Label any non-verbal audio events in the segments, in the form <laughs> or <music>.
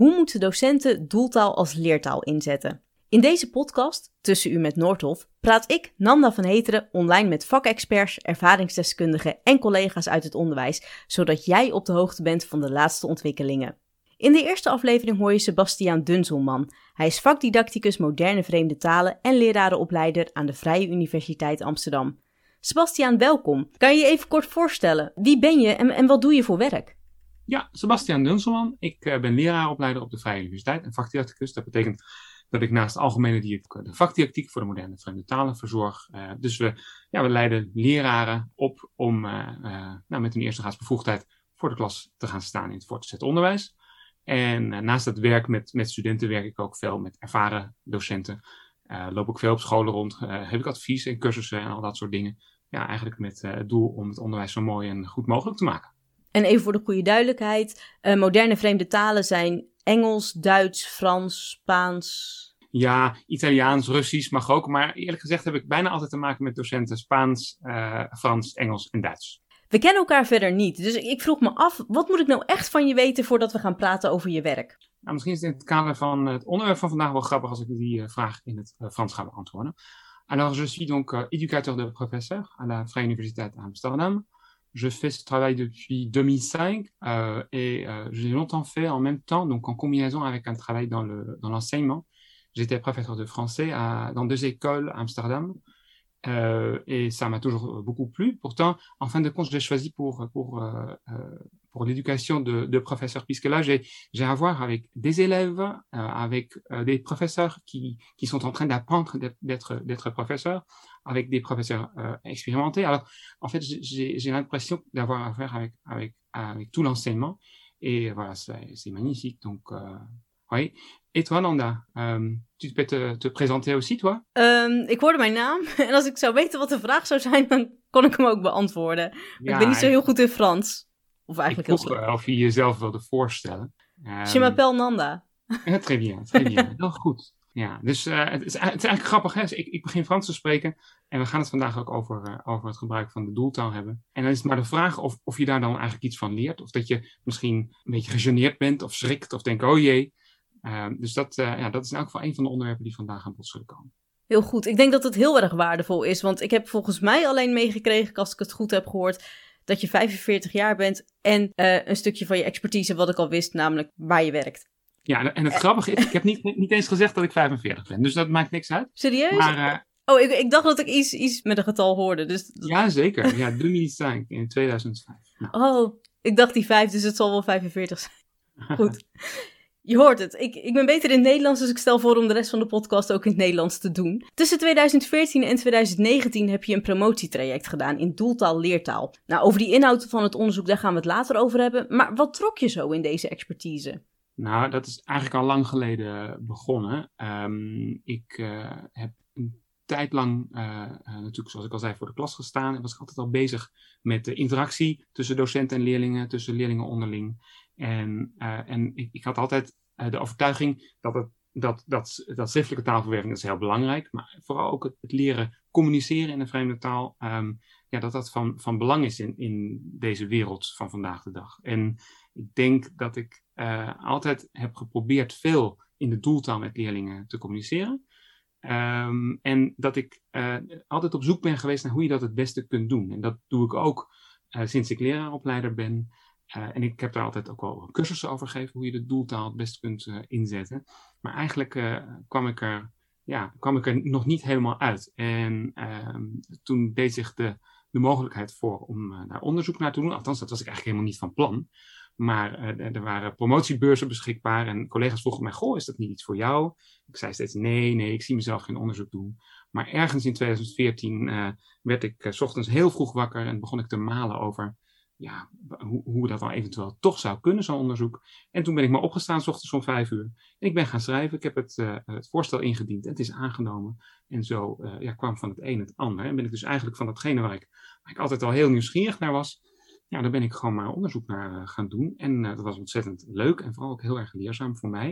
Hoe moeten docenten doeltaal als leertaal inzetten? In deze podcast, Tussen U met Noordhof, praat ik, Nanda van Heteren, online met vakexperts, ervaringsdeskundigen en collega's uit het onderwijs, zodat jij op de hoogte bent van de laatste ontwikkelingen. In de eerste aflevering hoor je Sebastiaan Dunzelman. Hij is vakdidacticus moderne vreemde talen en lerarenopleider aan de Vrije Universiteit Amsterdam. Sebastiaan, welkom. Kan je je even kort voorstellen? Wie ben je en, en wat doe je voor werk? Ja, Sebastian Dunselman. Ik uh, ben leraaropleider op de Vrije Universiteit en vakdidacticus. Dat betekent dat ik naast algemene didactiek de vakdidactiek voor de moderne vreemde talen verzorg. Uh, dus we, ja, we leiden leraren op om uh, nou, met hun eerste bevoegdheid voor de klas te gaan staan in het voortgezet onderwijs. En naast het werk met, met studenten werk ik ook veel met ervaren docenten. loop ik veel op scholen rond, heb ik advies en cursussen en al dat soort dingen. Ja, eigenlijk met het doel om het onderwijs zo mooi en goed mogelijk te maken. En even voor de goede duidelijkheid: uh, moderne vreemde talen zijn Engels, Duits, Frans, Spaans. Ja, Italiaans, Russisch mag ook. Maar eerlijk gezegd heb ik bijna altijd te maken met docenten Spaans, uh, Frans, Engels en Duits. We kennen elkaar verder niet. Dus ik vroeg me af, wat moet ik nou echt van je weten voordat we gaan praten over je werk? Nou, misschien is het in het kader van het onderwerp van vandaag wel grappig als ik die uh, vraag in het Frans ga beantwoorden. Alors, je suis donc éducateur de professeur à la Vrije Universiteit Amsterdam. Je fais ce travail depuis 2005 euh, et euh, j'ai longtemps fait en même temps, donc en combinaison avec un travail dans l'enseignement. Le, dans J'étais professeur de français à, dans deux écoles à Amsterdam euh, et ça m'a toujours beaucoup plu. Pourtant, en fin de compte, je l'ai choisi pour, pour, euh, euh pour l'éducation de, de, professeurs, puisque là, j'ai à voir avec des élèves, euh, avec euh, des professeurs qui, qui sont en train d'apprendre d'être professeurs, avec des professeurs euh, expérimentés. Alors, en fait, j'ai l'impression d'avoir affaire avec, avec, avec tout l'enseignement. Et voilà, c'est magnifique. Donc, oui. Et toi, Nanda, um, tu peux te, te présenter aussi, toi? Um, ik hoorde mijn naam <laughs> en als ik zou weten wat de vraag zou zijn, dan kon ik hem ook beantwoorden. Ja, ik ben niet zo heel goed in Frans. Of eigenlijk ik heel slecht. Of je jezelf wilde voorstellen. Um, Je m'appelle Nanda. <laughs> très bien, très bien. Heel goed. Ja, dus uh, het, is, het, is, eigenlijk grappig. Hè? Dus ik, ik, begin Frans te spreken en we gaan het vandaag ook over, uh, over het gebruik van de doeltaal hebben. En dan is het maar de vraag of, of je daar dan eigenlijk iets van leert. Of dat je misschien een beetje gegeneerd bent of schrikt of denkt, oh jee. Uh, dus dat, ja, dat is in elk geval een van de onderwerpen die vandaag aan bod zullen komen. Heel goed. Ik denk dat het heel erg waardevol is. Want ik heb volgens mij alleen meegekregen, als ik het goed heb gehoord, dat je 45 jaar bent en uh, een stukje van je expertise, wat ik al wist, namelijk waar je werkt. Ja, en het grappige is, ik heb niet, niet eens gezegd dat ik 45 ben, dus dat maakt niks uit. Serieus? Maar, uh, oh, ik, ik, dacht dat ik iets, iets met een getal hoorde. Dus... Ja, zeker. Ja, 2005, in 2005. Nou. Oh, ik dacht die 5, dus het zal wel 45 zijn. <laughs> Goed. Je hoort het. Ik, ik ben beter in het Nederlands, dus ik stel voor om de rest van de podcast ook in het Nederlands te doen. Tussen 2014 en 2019 heb je een promotietraject gedaan in doeltaal leertaal. Nou, over die inhoud van het onderzoek, daar gaan we het later over hebben. Maar wat trok je zo in deze expertise? Nou, dat is eigenlijk al lang geleden begonnen. Um, ik uh, heb een tijd lang, uh, uh, natuurlijk zoals ik al zei, voor de klas gestaan. En was ik altijd al bezig met de interactie tussen docenten en leerlingen, tussen leerlingen onderling. En, en ik, ik, had altijd de overtuiging dat, het, dat, dat, dat schriftelijke taalverwerving is heel belangrijk. Maar vooral ook het, leren communiceren in een vreemde taal. Um, ja, dat dat van, van belang is in, in deze wereld van vandaag de dag. En ik denk dat ik uh, altijd heb geprobeerd veel in de doeltaal met leerlingen te communiceren. Um, en dat ik uh, altijd op zoek ben geweest naar hoe je dat het beste kunt doen. En dat doe ik ook sinds ik leraaropleider ben. En ik heb daar altijd ook wel cursussen over gegeven hoe je de doeltaal het beste kunt inzetten. Maar eigenlijk kwam, ik er, ja, kwam ik er nog niet helemaal uit. En ehm, toen deed zich de, de mogelijkheid voor om daar onderzoek naar te doen. Althans, dat was ik eigenlijk helemaal niet van plan. Maar er waren promotiebeurzen beschikbaar en collega's vroegen mij, goh, is dat niet iets voor jou? Ik zei steeds, nee, nee, ik zie mezelf geen onderzoek doen. Maar ergens in 2014 uh, werd ik uh, ochtends heel vroeg wakker en begon ik te malen over ja, hoe, hoe dat dan eventueel toch zou kunnen, zo'n onderzoek. En toen ben ik maar opgestaan, s ochtends om vijf uur. En ik ben gaan schrijven, ik heb het, het voorstel ingediend en het is aangenomen. En zo ja, kwam van het een het ander. En ben ik dus eigenlijk van datgene waar ik, waar ik altijd al heel nieuwsgierig naar was, ja, daar ben ik gewoon maar onderzoek naar uh, gaan doen. En dat was ontzettend leuk en vooral ook heel erg leerzaam voor mij.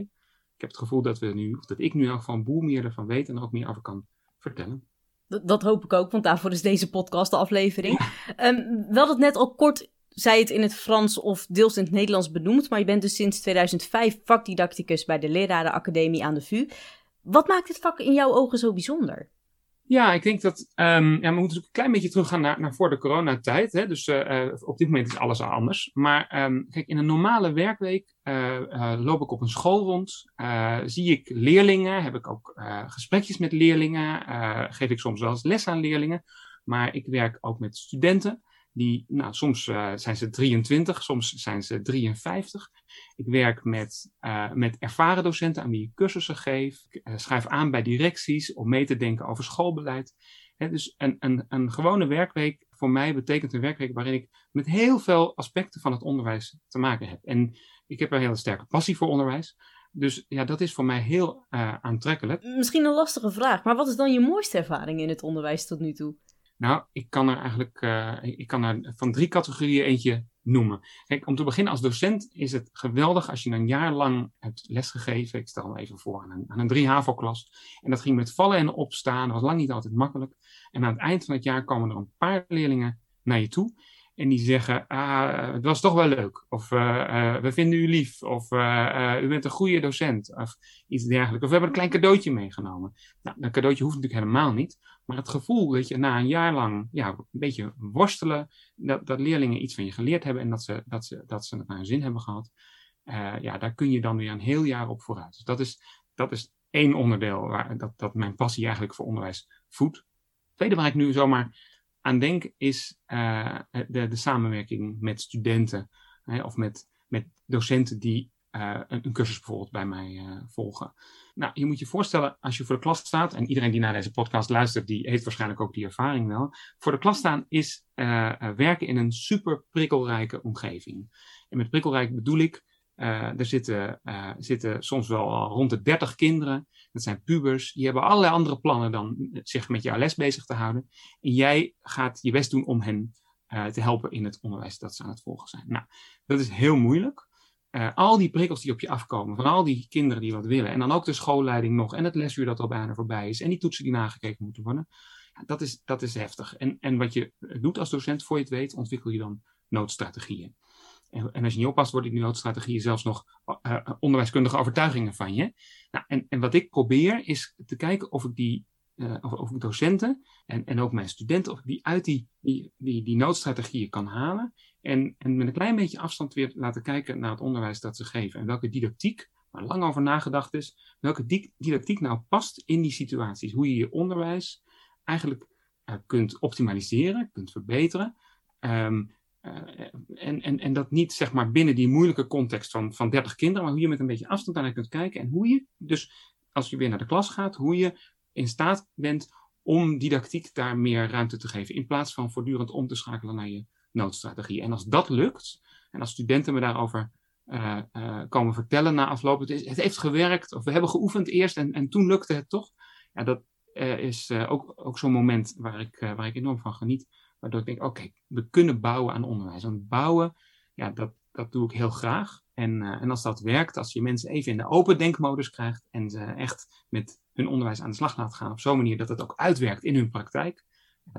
Ik heb het gevoel dat, we nu, of dat ik nu ook van boel meer ervan weet en er ook meer over kan vertellen. Dat, dat hoop ik ook, want daarvoor is deze podcast de aflevering. Ja. Um, we hadden het net al kort zij het in het Frans of deels in het Nederlands benoemd, maar je bent dus sinds 2005 vakdidacticus bij de Lerarenacademie aan de VU. Wat maakt dit vak in jouw ogen zo bijzonder? Ja, ik denk dat um, ja, we moeten een klein beetje teruggaan naar, naar voor de coronatijd. Hè? Dus uh, op dit moment is alles anders. Maar um, kijk, in een normale werkweek uh, loop ik op een school rond, zie ik leerlingen, heb ik ook gesprekjes met leerlingen, geef ik soms wel eens les aan leerlingen. Maar ik werk ook met studenten. Die, nou, soms uh, zijn ze 23, soms zijn ze 53. Ik werk met, uh, met ervaren docenten aan wie ik cursussen geef. Ik uh, schrijf aan bij directies om mee te denken over schoolbeleid. Dus een, een, een gewone werkweek voor mij betekent een werkweek waarin ik met heel veel aspecten van het onderwijs te maken heb. En ik heb een hele sterke passie voor onderwijs. Dus ja, dat is voor mij heel aantrekkelijk. Misschien een lastige vraag, maar wat is dan je mooiste ervaring in het onderwijs tot nu toe? Nou, ik kan er eigenlijk uh, ik kan er van drie categorieën eentje noemen. Kijk, om te beginnen als docent is het geweldig als je een jaar lang hebt lesgegeven. Ik stel me even voor aan een, aan een drie HAVO-klas. En dat ging met vallen en opstaan. Dat was lang niet altijd makkelijk. En aan het eind van het jaar komen er een paar leerlingen naar je toe. En die zeggen, ah, het was toch wel leuk. Of uh, uh, we vinden u lief. Of u bent een goede docent. Of iets dergelijks. Of we hebben een klein cadeautje meegenomen. Nou, een cadeautje hoeft natuurlijk helemaal niet. Maar het gevoel dat je na een jaar lang ja, een beetje worstelen, dat, dat leerlingen iets van je geleerd hebben en dat ze, dat ze, dat ze het naar hun zin hebben gehad, uh, ja, daar kun je dan weer een heel jaar op vooruit. Dus dat is, dat is één onderdeel waar, dat, dat mijn passie eigenlijk voor onderwijs voedt. Het tweede waar ik nu zomaar aan denk is uh, de, de samenwerking met studenten hè, of met, met docenten die uh, een, cursus bijvoorbeeld bij mij uh, volgen. Nou, je moet je voorstellen, als je voor de klas staat, en iedereen die naar deze podcast luistert, die heeft waarschijnlijk ook die ervaring wel. Voor de klas staan is uh, werken in een super prikkelrijke omgeving. En met prikkelrijk bedoel ik, er zitten, zitten soms wel rond de 30 kinderen. Dat zijn pubers, die hebben allerlei andere plannen dan zich met jouw les bezig te houden. En jij gaat je best doen om hen te helpen in het onderwijs dat ze aan het volgen zijn. Nou, dat is heel moeilijk. Uh, al die prikkels die op je afkomen, van al die kinderen die wat willen. En dan ook de schoolleiding nog. En het lesuur dat al bijna voorbij is. En die toetsen die nagekeken moeten worden. Ja, dat, is, dat is heftig. En, en wat je doet als docent, voor je het weet, ontwikkel je dan noodstrategieën. En, en als je niet oppast, worden die noodstrategieën zelfs nog uh, onderwijskundige overtuigingen van je. Nou, en, en wat ik probeer is te kijken of ik die uh, of, of docenten en, en ook mijn studenten, of die uit die, die, die, die noodstrategieën kan halen. En, en met een klein beetje afstand weer laten kijken naar het onderwijs dat ze geven. En welke didactiek, waar lang over nagedacht is, welke didactiek nou past in die situaties. Hoe je je onderwijs eigenlijk uh, kunt optimaliseren, kunt verbeteren. Um, uh, en, en, en dat niet zeg maar binnen die moeilijke context van, van 30 kinderen, maar hoe je met een beetje afstand naar kunt kijken. En hoe je dus, als je weer naar de klas gaat, hoe je in staat bent om didactiek daar meer ruimte te geven. In plaats van voortdurend om te schakelen naar je noodstrategie. En als dat lukt, en als studenten me daarover uh, uh, komen vertellen na afloop, het, is, het, heeft gewerkt, of we hebben geoefend eerst en, en toen lukte het toch. Ja, dat uh, is ook, ook zo'n moment waar ik, waar ik enorm van geniet. Waardoor ik denk, oké, we kunnen bouwen aan onderwijs. Want bouwen, ja, dat, dat doe ik heel graag. En, en als dat werkt, als je mensen even in de open denkmodus krijgt en ze echt met hun onderwijs aan de slag laat gaan op zo'n manier dat het ook uitwerkt in hun praktijk,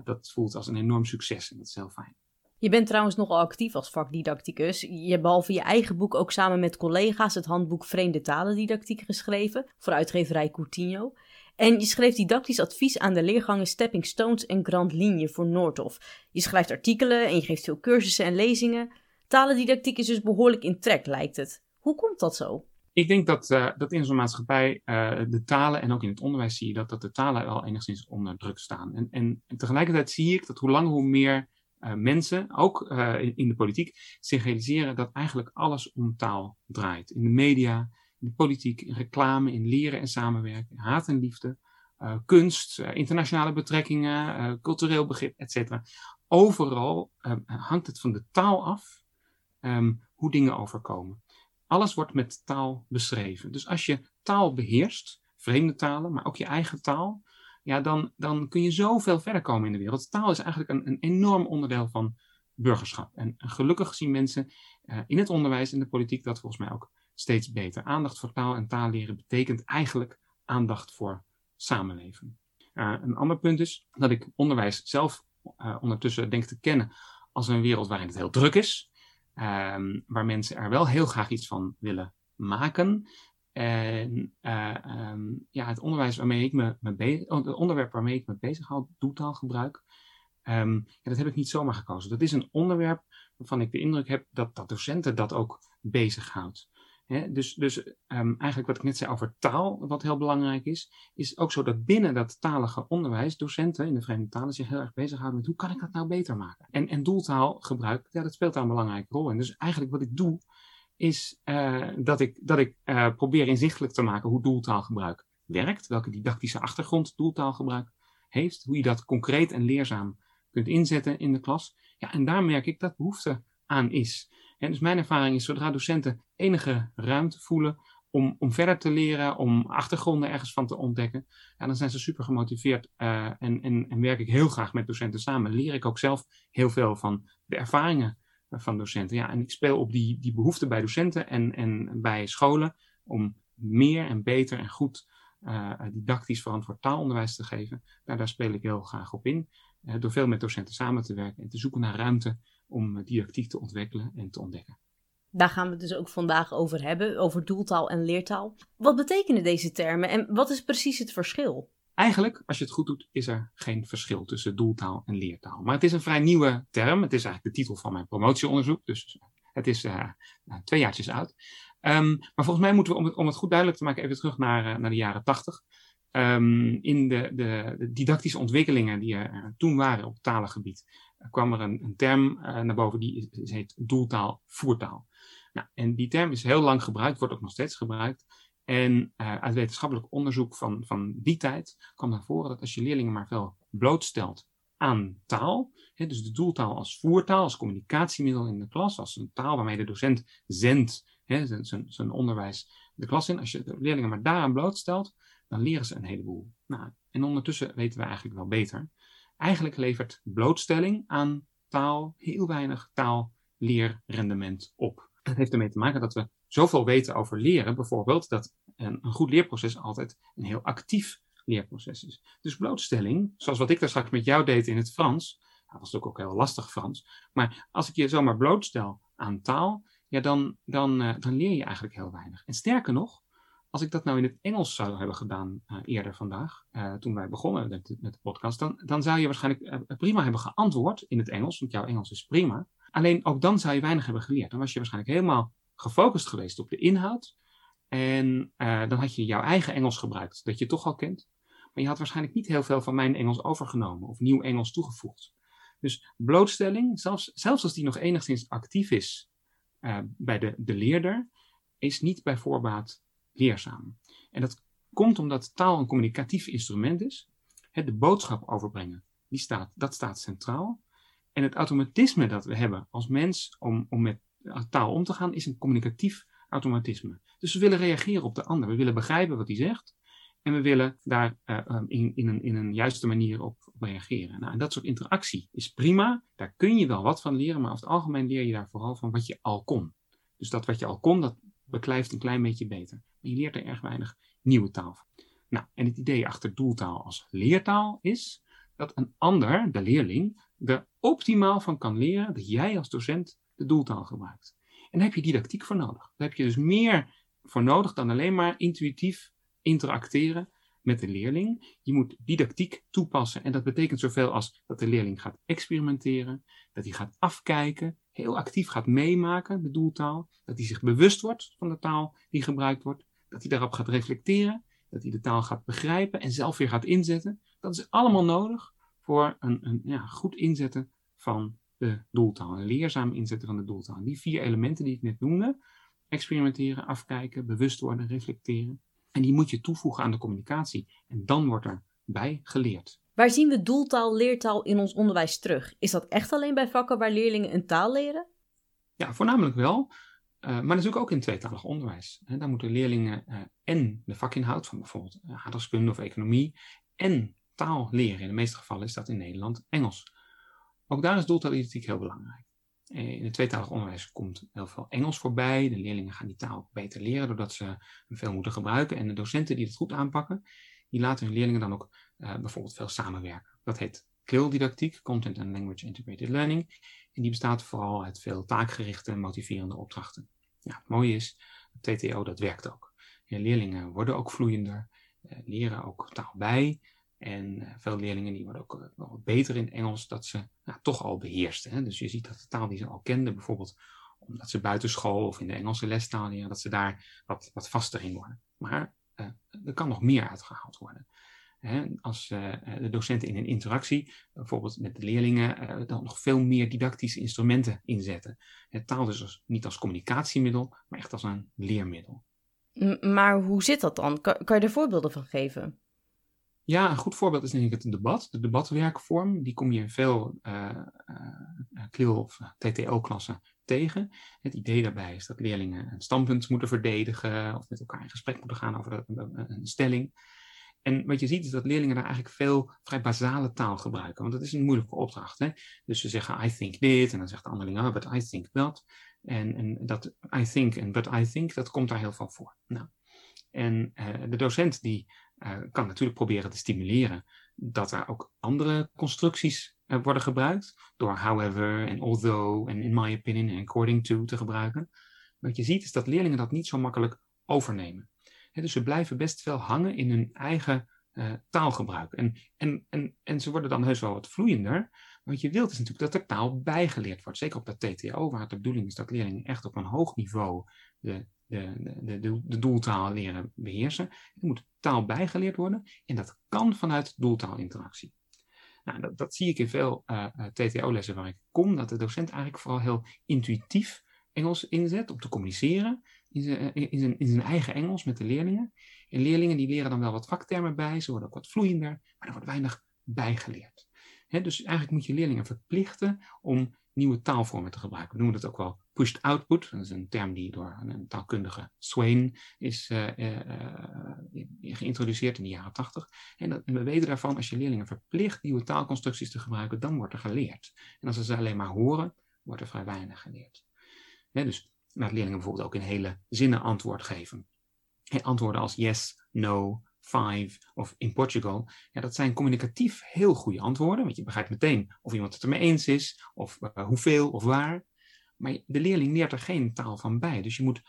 dat voelt als een enorm succes en dat is heel fijn. Je bent trouwens nogal actief als vakdidacticus. Je hebt behalve je eigen boek ook samen met collega's het handboek Vreemde Talendidactiek geschreven voor uitgeverij Coutinho. En je schreef didactisch advies aan de leergangen Stepping Stones en Grand Ligne voor Noordhof. Je schrijft artikelen en je geeft veel cursussen en lezingen. Talendidactiek is dus behoorlijk in trek, lijkt het. Hoe komt dat zo? Ik denk dat, uh, dat in zo'n maatschappij uh, de talen en ook in het onderwijs zie je dat, dat de talen wel enigszins onder druk staan. En, en, tegelijkertijd zie ik dat hoe langer hoe meer uh, mensen, ook in, in, de politiek, zich realiseren dat eigenlijk alles om taal draait. In de media, in de politiek, in reclame, in leren en samenwerken, haat en liefde, kunst, internationale betrekkingen, cultureel begrip, etc. Overal hangt het van de taal af um, hoe dingen overkomen. Alles wordt met taal beschreven. Dus als je taal beheerst, vreemde talen, maar ook je eigen taal, ja, dan, dan kun je zoveel verder komen in de wereld. Taal is eigenlijk een, een enorm onderdeel van burgerschap. En gelukkig zien mensen uh, in het onderwijs en de politiek dat volgens mij ook steeds beter. Aandacht voor taal en taalleren betekent eigenlijk aandacht voor samenleven. Uh, een ander punt is dat ik onderwijs zelf uh, ondertussen denk te kennen als een wereld waarin het heel druk is. Ehm, waar mensen er wel heel graag iets van willen maken. En uh, um, ja, het onderwijs waarmee ik me, me het onderwerp waarmee ik me bezighoud, doeltaalgebruik, um, ja, dat heb ik niet zomaar gekozen. Dat is een onderwerp waarvan ik de indruk heb dat, dat docenten dat ook bezighoudt. Dus dus um, eigenlijk wat ik net zei over taal, wat heel belangrijk is, is ook zo dat binnen dat talige onderwijs docenten in de vreemde talen zich heel erg bezighouden met hoe kan ik dat nou beter maken. En, en doeltaalgebruik, ja, dat speelt daar een belangrijke rol in. Dus eigenlijk wat ik doe, is uh, dat ik, dat ik uh, probeer inzichtelijk te maken hoe doeltaalgebruik werkt, welke didactische achtergrond doeltaalgebruik heeft, hoe je dat concreet en leerzaam kunt inzetten in de klas. Ja, en daar merk ik dat behoefte aan is. En dus mijn ervaring is, zodra docenten enige ruimte voelen om, om verder te leren, om achtergronden ergens van te ontdekken, dan zijn ze super gemotiveerd uh, en, en, en werk ik heel graag met docenten samen. Leer ik ook zelf heel veel van de ervaringen van docenten. Ja, en ik speel op die, die behoefte bij docenten en, en bij scholen om meer en beter en goed uh, didactisch verantwoord taalonderwijs te geven. Nou, daar speel ik heel graag op in. Door veel met docenten samen te werken en te zoeken naar ruimte om didactiek te ontwikkelen en te ontdekken. Daar gaan we het dus ook vandaag over hebben, over doeltaal en leertaal. Wat betekenen deze termen en wat is precies het verschil? Eigenlijk, als je het goed doet, is er geen verschil tussen doeltaal en leertaal. Maar het is een vrij nieuwe term. Het is eigenlijk de titel van mijn promotieonderzoek. Dus het is uh, twee jaartjes oud. Um, maar volgens mij moeten we, om het, om het, goed duidelijk te maken, even terug naar, uh, naar de jaren tachtig. Um, in de, de, de, didactische ontwikkelingen die er uh, toen waren op talengebied, kwam er een, term naar boven die is, heet doeltaal, voertaal. Nou, en die term is heel lang gebruikt, wordt ook nog steeds gebruikt. En uh, uit wetenschappelijk onderzoek van, van die tijd kwam naar voren dat als je leerlingen maar veel blootstelt aan taal, hè, dus de doeltaal als voertaal, als communicatiemiddel in de klas, als een taal waarmee de docent zendt zijn onderwijs de klas in, als je de leerlingen maar daaraan blootstelt, dan leren ze een heleboel. Nou, en ondertussen weten we eigenlijk wel beter. Eigenlijk levert blootstelling aan taal heel weinig taalleerrendement op. Dat heeft ermee te maken dat we zoveel weten over leren, bijvoorbeeld, dat een, een goed leerproces altijd een heel actief leerproces is. Dus blootstelling, zoals wat ik daar straks met jou deed in het Frans, dat was natuurlijk ook heel lastig Frans, maar als ik je zomaar blootstel aan taal, ja, dan, dan, uh, dan leer je eigenlijk heel weinig. En sterker nog, als ik dat nou in het Engels zou hebben gedaan uh, eerder vandaag, uh, toen wij begonnen met, met de podcast, dan, dan zou je waarschijnlijk prima hebben geantwoord in het Engels, want jouw Engels is prima. Alleen ook dan zou je weinig hebben geleerd. Dan was je waarschijnlijk helemaal gefocust geweest op de inhoud. En dan had je jouw eigen Engels gebruikt, dat je toch al kent. Maar je had waarschijnlijk niet heel veel van mijn Engels overgenomen of nieuw Engels toegevoegd. Dus blootstelling, zelfs, zelfs als die nog enigszins actief is bij de, de leerder, is niet bij voorbaat leerzaam. En dat komt omdat taal een communicatief instrument is. De boodschap overbrengen, die staat, dat staat centraal. En het automatisme dat we hebben als mens om, om met taal om te gaan, is een communicatief automatisme. Dus we willen reageren op de ander. We willen begrijpen wat hij zegt. En we willen daar uh, in, in, een, in een juiste manier op, op reageren. Nou, en dat soort interactie is prima. Daar kun je wel wat van leren, maar over het algemeen leer je daar vooral van wat je al kon. Dus dat wat je al kon, dat beklijft een klein beetje beter. Maar je leert er erg weinig nieuwe taal van. Nou, en het idee achter doeltaal als leertaal is dat een ander, de leerling, er optimaal van kan leren dat jij als docent de doeltaal gebruikt. En daar heb je didactiek voor nodig. Daar heb je dus meer voor nodig dan alleen maar intuïtief interacteren met de leerling. Je moet didactiek toepassen. En dat betekent zoveel als dat de leerling gaat experimenteren, dat hij gaat afkijken, heel actief gaat meemaken, de doeltaal, dat hij zich bewust wordt van de taal die gebruikt wordt, dat hij daarop gaat reflecteren, dat hij de taal gaat begrijpen en zelf weer gaat inzetten. Dat is allemaal nodig voor een, een ja, goed inzetten van de doeltaal. Een leerzaam inzetten van de doeltaal. Die vier elementen die ik net noemde, experimenteren, afkijken, bewust worden, reflecteren. En die moet je toevoegen aan de communicatie. En dan wordt er bij geleerd. Waar zien we doeltaal, leertaal in ons onderwijs terug? Is dat echt alleen bij vakken waar leerlingen een taal leren? Ja, voornamelijk wel. Uh, maar natuurlijk ook in tweetalig onderwijs. He, daar moeten leerlingen uh, en de vakinhoud van bijvoorbeeld uh, aardrijkskunde of economie en taal leren. In de meeste gevallen is dat in Nederland Engels. Ook daar is doeltaaldidactiek heel belangrijk. Eh, in het tweetalig onderwijs komt heel veel Engels voorbij. De leerlingen gaan die taal beter leren doordat ze hem veel moeten gebruiken. En de docenten die het goed aanpakken, die laten hun leerlingen dan ook uh, bijvoorbeeld veel samenwerken. Dat heet CLIL-didactiek, Content and Language Integrated Learning. En die bestaat vooral uit veel taakgerichte en motiverende opdrachten. Ja, het mooie is, TTO dat werkt ook. leerlingen worden ook vloeiender, leren ook taal bij. En veel leerlingen die worden ook wel beter in Engels, dat ze toch al beheersten. Hè? Dus je ziet dat de taal die ze al kenden, bijvoorbeeld omdat ze buitenschool of in de Engelse lesstaal leren, dat ze daar wat, wat vaster in worden. Maar er kan nog meer uitgehaald worden. Als uh, de docenten in een interactie, bijvoorbeeld met de leerlingen, uh, dan nog veel meer didactische instrumenten inzetten. Het taal dus als, niet als communicatiemiddel, maar echt als een leermiddel. Maar hoe zit dat dan? Kan, kan je er voorbeelden van geven? Ja, een goed voorbeeld is denk ik het debat. De debatwerkvorm, die kom je in veel uh, uh, of TTO-klassen tegen. Het idee daarbij is dat leerlingen een standpunt moeten verdedigen of met elkaar in gesprek moeten gaan over een, een stelling. En wat je ziet is dat leerlingen daar eigenlijk veel vrij basale taal gebruiken, want dat is een moeilijke opdracht. Hè? Dus ze zeggen I think dit en dan zegt de anderling oh, but I think dat. En, en dat I think en but I think, dat komt daar heel veel voor. Nou, en uh, de docent die uh, kan natuurlijk proberen te stimuleren dat er ook andere constructies uh, worden gebruikt. Door however en although en in my opinion en according to te gebruiken. Wat je ziet is dat leerlingen dat niet zo makkelijk overnemen. Dus ze blijven best veel hangen in hun eigen uh, taalgebruik. En, en, en, en ze worden dan heus wel wat vloeiender. Wat je wilt is natuurlijk dat er taal bijgeleerd wordt. Zeker op dat TTO, waar het de bedoeling is dat leerlingen echt op een hoog niveau de de, de, de, doeltaal leren beheersen. Er moet taal bijgeleerd worden en dat kan vanuit doeltaalinteractie. Nou, dat, dat zie ik in veel eh, eh, TTO-lessen waar ik kom, dat de docent eigenlijk vooral heel intuïtief Engels inzet om te communiceren in zijn, eh, in, zijn, in zijn eigen Engels met de leerlingen. En leerlingen die leren dan wel wat vaktermen bij, ze worden ook wat vloeiender, maar er wordt weinig bijgeleerd. dus eigenlijk moet je leerlingen verplichten om nieuwe taalvormen te gebruiken. We noemen dat ook wel pushed output. Dat is een term die door een taalkundige Swain is uh, uh, geïntroduceerd in de jaren 80. En, dat, we weten daarvan, als je leerlingen verplicht nieuwe taalconstructies te gebruiken, dan wordt er geleerd. En als ze alleen maar horen, wordt er vrij weinig geleerd. dus laat leerlingen bijvoorbeeld ook in hele zinnen antwoord geven. antwoorden als yes, no, five of in Portugal. Ja, dat zijn communicatief heel goede antwoorden, want je begrijpt meteen of iemand het ermee eens is, of uh, hoeveel of waar. Maar de leerling leert er geen taal van bij. Dus je moet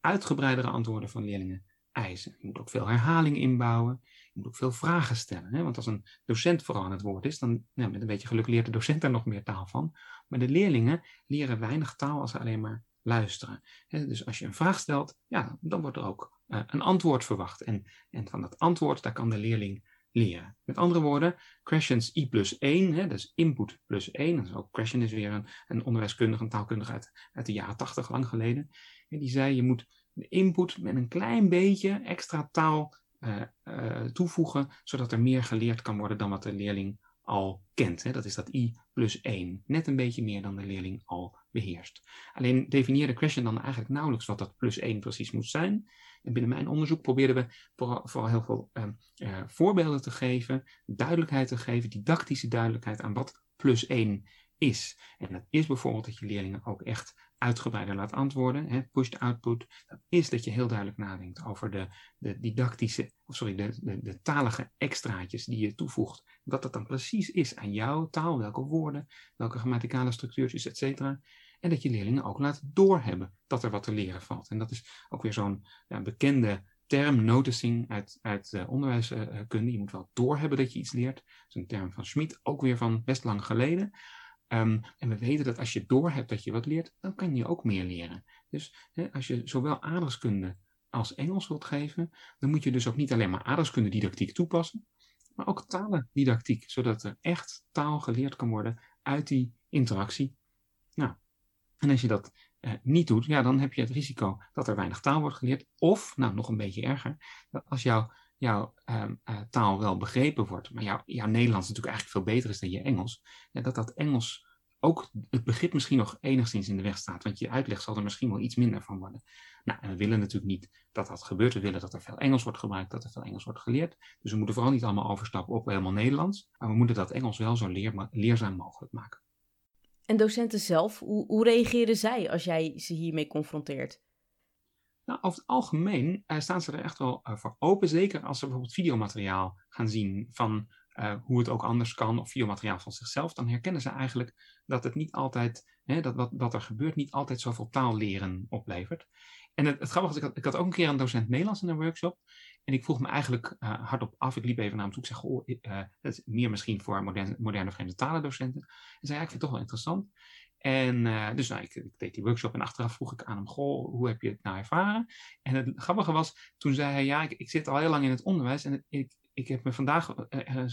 uitgebreidere antwoorden van leerlingen eisen. Je moet ook veel herhaling inbouwen. Je moet ook veel vragen stellen. Hè? Want als een docent vooral aan het woord is, dan met een beetje geluk leert de docent er nog meer taal van. Maar de leerlingen leren weinig taal als ze alleen maar luisteren. Dus als je een vraag stelt, ja, dan wordt er ook uh, een antwoord verwacht. En, en van dat antwoord, daar kan de leerling leren. Met andere woorden, Questions I plus 1, hè, dus input plus 1. Dus ook Question is weer een, een onderwijskundige, een taalkundige uit, uit de jaren 80, lang geleden. En die zei, je moet de input met een klein beetje extra taal uh, toevoegen, zodat er meer geleerd kan worden dan wat de leerling al kent. Dat is dat i plus 1. Net een beetje meer dan de leerling al beheerst. Alleen definieerde Question dan eigenlijk nauwelijks wat dat plus 1 precies moet zijn. En binnen mijn onderzoek probeerden we vooral, heel veel uh, uh, voorbeelden te geven, duidelijkheid te geven, didactische duidelijkheid aan wat plus 1 is. En dat is bijvoorbeeld dat je leerlingen ook echt uitgebreider laat antwoorden. Hè, pushed output. Dat is dat je heel duidelijk nadenkt over de, de didactische, of sorry, de, de, de talige extraatjes die je toevoegt. Wat dat dan precies is aan jouw taal, welke woorden, welke grammaticale structuurtjes, et cetera. En dat je leerlingen ook laat doorhebben dat er wat te leren valt. En dat is ook weer zo'n ja, bekende term, noticing uit, uit uh, onderwijskunde. je moet wel doorhebben dat je iets leert. Dat is een term van Schmid, ook weer van best lang geleden. Um, en we weten dat als je doorhebt dat je wat leert, dan kan je ook meer leren. Dus hè, als je zowel aardrijkskunde als Engels wilt geven, dan moet je dus ook niet alleen maar aardrijkskunde didactiek toepassen, maar ook talendidactiek, zodat er echt taal geleerd kan worden uit die interactie. Nou, en als je dat eh, niet doet, ja, dan heb je het risico dat er weinig taal wordt geleerd. Of, nou, nog een beetje erger, dat als jouw uh, uh, taal wel begrepen wordt, maar jouw, jouw Nederlands natuurlijk eigenlijk veel beter is dan je Engels, dat dat Engels ook het begrip misschien nog enigszins in de weg staat. Want je uitleg zal er misschien wel iets minder van worden. Nou, en we willen natuurlijk niet dat dat gebeurt. We willen dat er veel Engels wordt gebruikt, dat er veel Engels wordt geleerd. Dus we moeten vooral niet allemaal overstappen op helemaal Nederlands. Maar we moeten dat Engels wel zo leer, leerzaam mogelijk maken. En docenten zelf, hoe, hoe reageren zij als jij ze hiermee confronteert? Nou, over het algemeen uh, staan ze er echt wel uh, voor open. Zeker als ze bijvoorbeeld videomateriaal gaan zien van uh, hoe het ook anders kan, of videomateriaal van zichzelf. Dan herkennen ze eigenlijk dat het niet altijd hè, dat wat, wat er gebeurt niet altijd zoveel taal leren oplevert. En het, grappige is, ik had, ik had ook een keer een docent Nederlands in een workshop. En ik vroeg me eigenlijk uh, hardop af, ik liep even naar hem toe. Ik zeg, oh, dat is meer misschien voor moderne, moderne vreemde talen docenten. En zei, ja, ik vind het toch wel interessant. En dus nou, ik, ik, deed die workshop en achteraf vroeg ik aan hem, goh, hoe heb je het nou ervaren? En het grappige was, toen zei hij, ja, ik zit al heel lang in het onderwijs en ik, ik heb me vandaag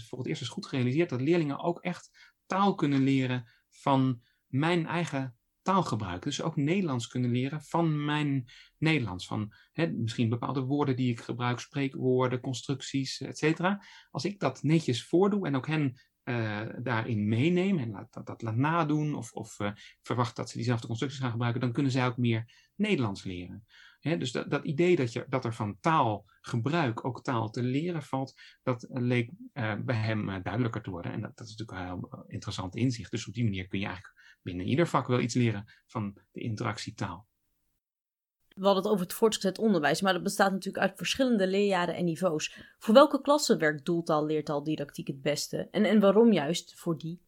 voor het eerst eens goed gerealiseerd dat leerlingen ook echt taal kunnen leren van mijn eigen taalgebruik. Dus ook Nederlands kunnen leren van mijn Nederlands. Van hè, misschien bepaalde woorden die ik gebruik, spreekwoorden, constructies, et cetera. Als ik dat netjes voordoe en ook hen uh, daarin meeneem en laat, dat, dat laat nadoen of, of verwacht dat ze diezelfde constructies gaan gebruiken, dan kunnen zij ook meer Nederlands leren. Dus dat, dat, idee dat, je, dat er van taalgebruik ook taal te leren valt, dat leek uh, bij hem duidelijker te worden. En dat, dat is natuurlijk een heel interessant inzicht. Dus op die manier kun je eigenlijk binnen ieder vak wel iets leren van de interactietaal. We hadden het over het voortgezet onderwijs, maar dat bestaat natuurlijk uit verschillende leerjaren en niveaus. Voor welke klassen werkt doeltaal, leertaal, didactiek het beste? En, en waarom juist voor die?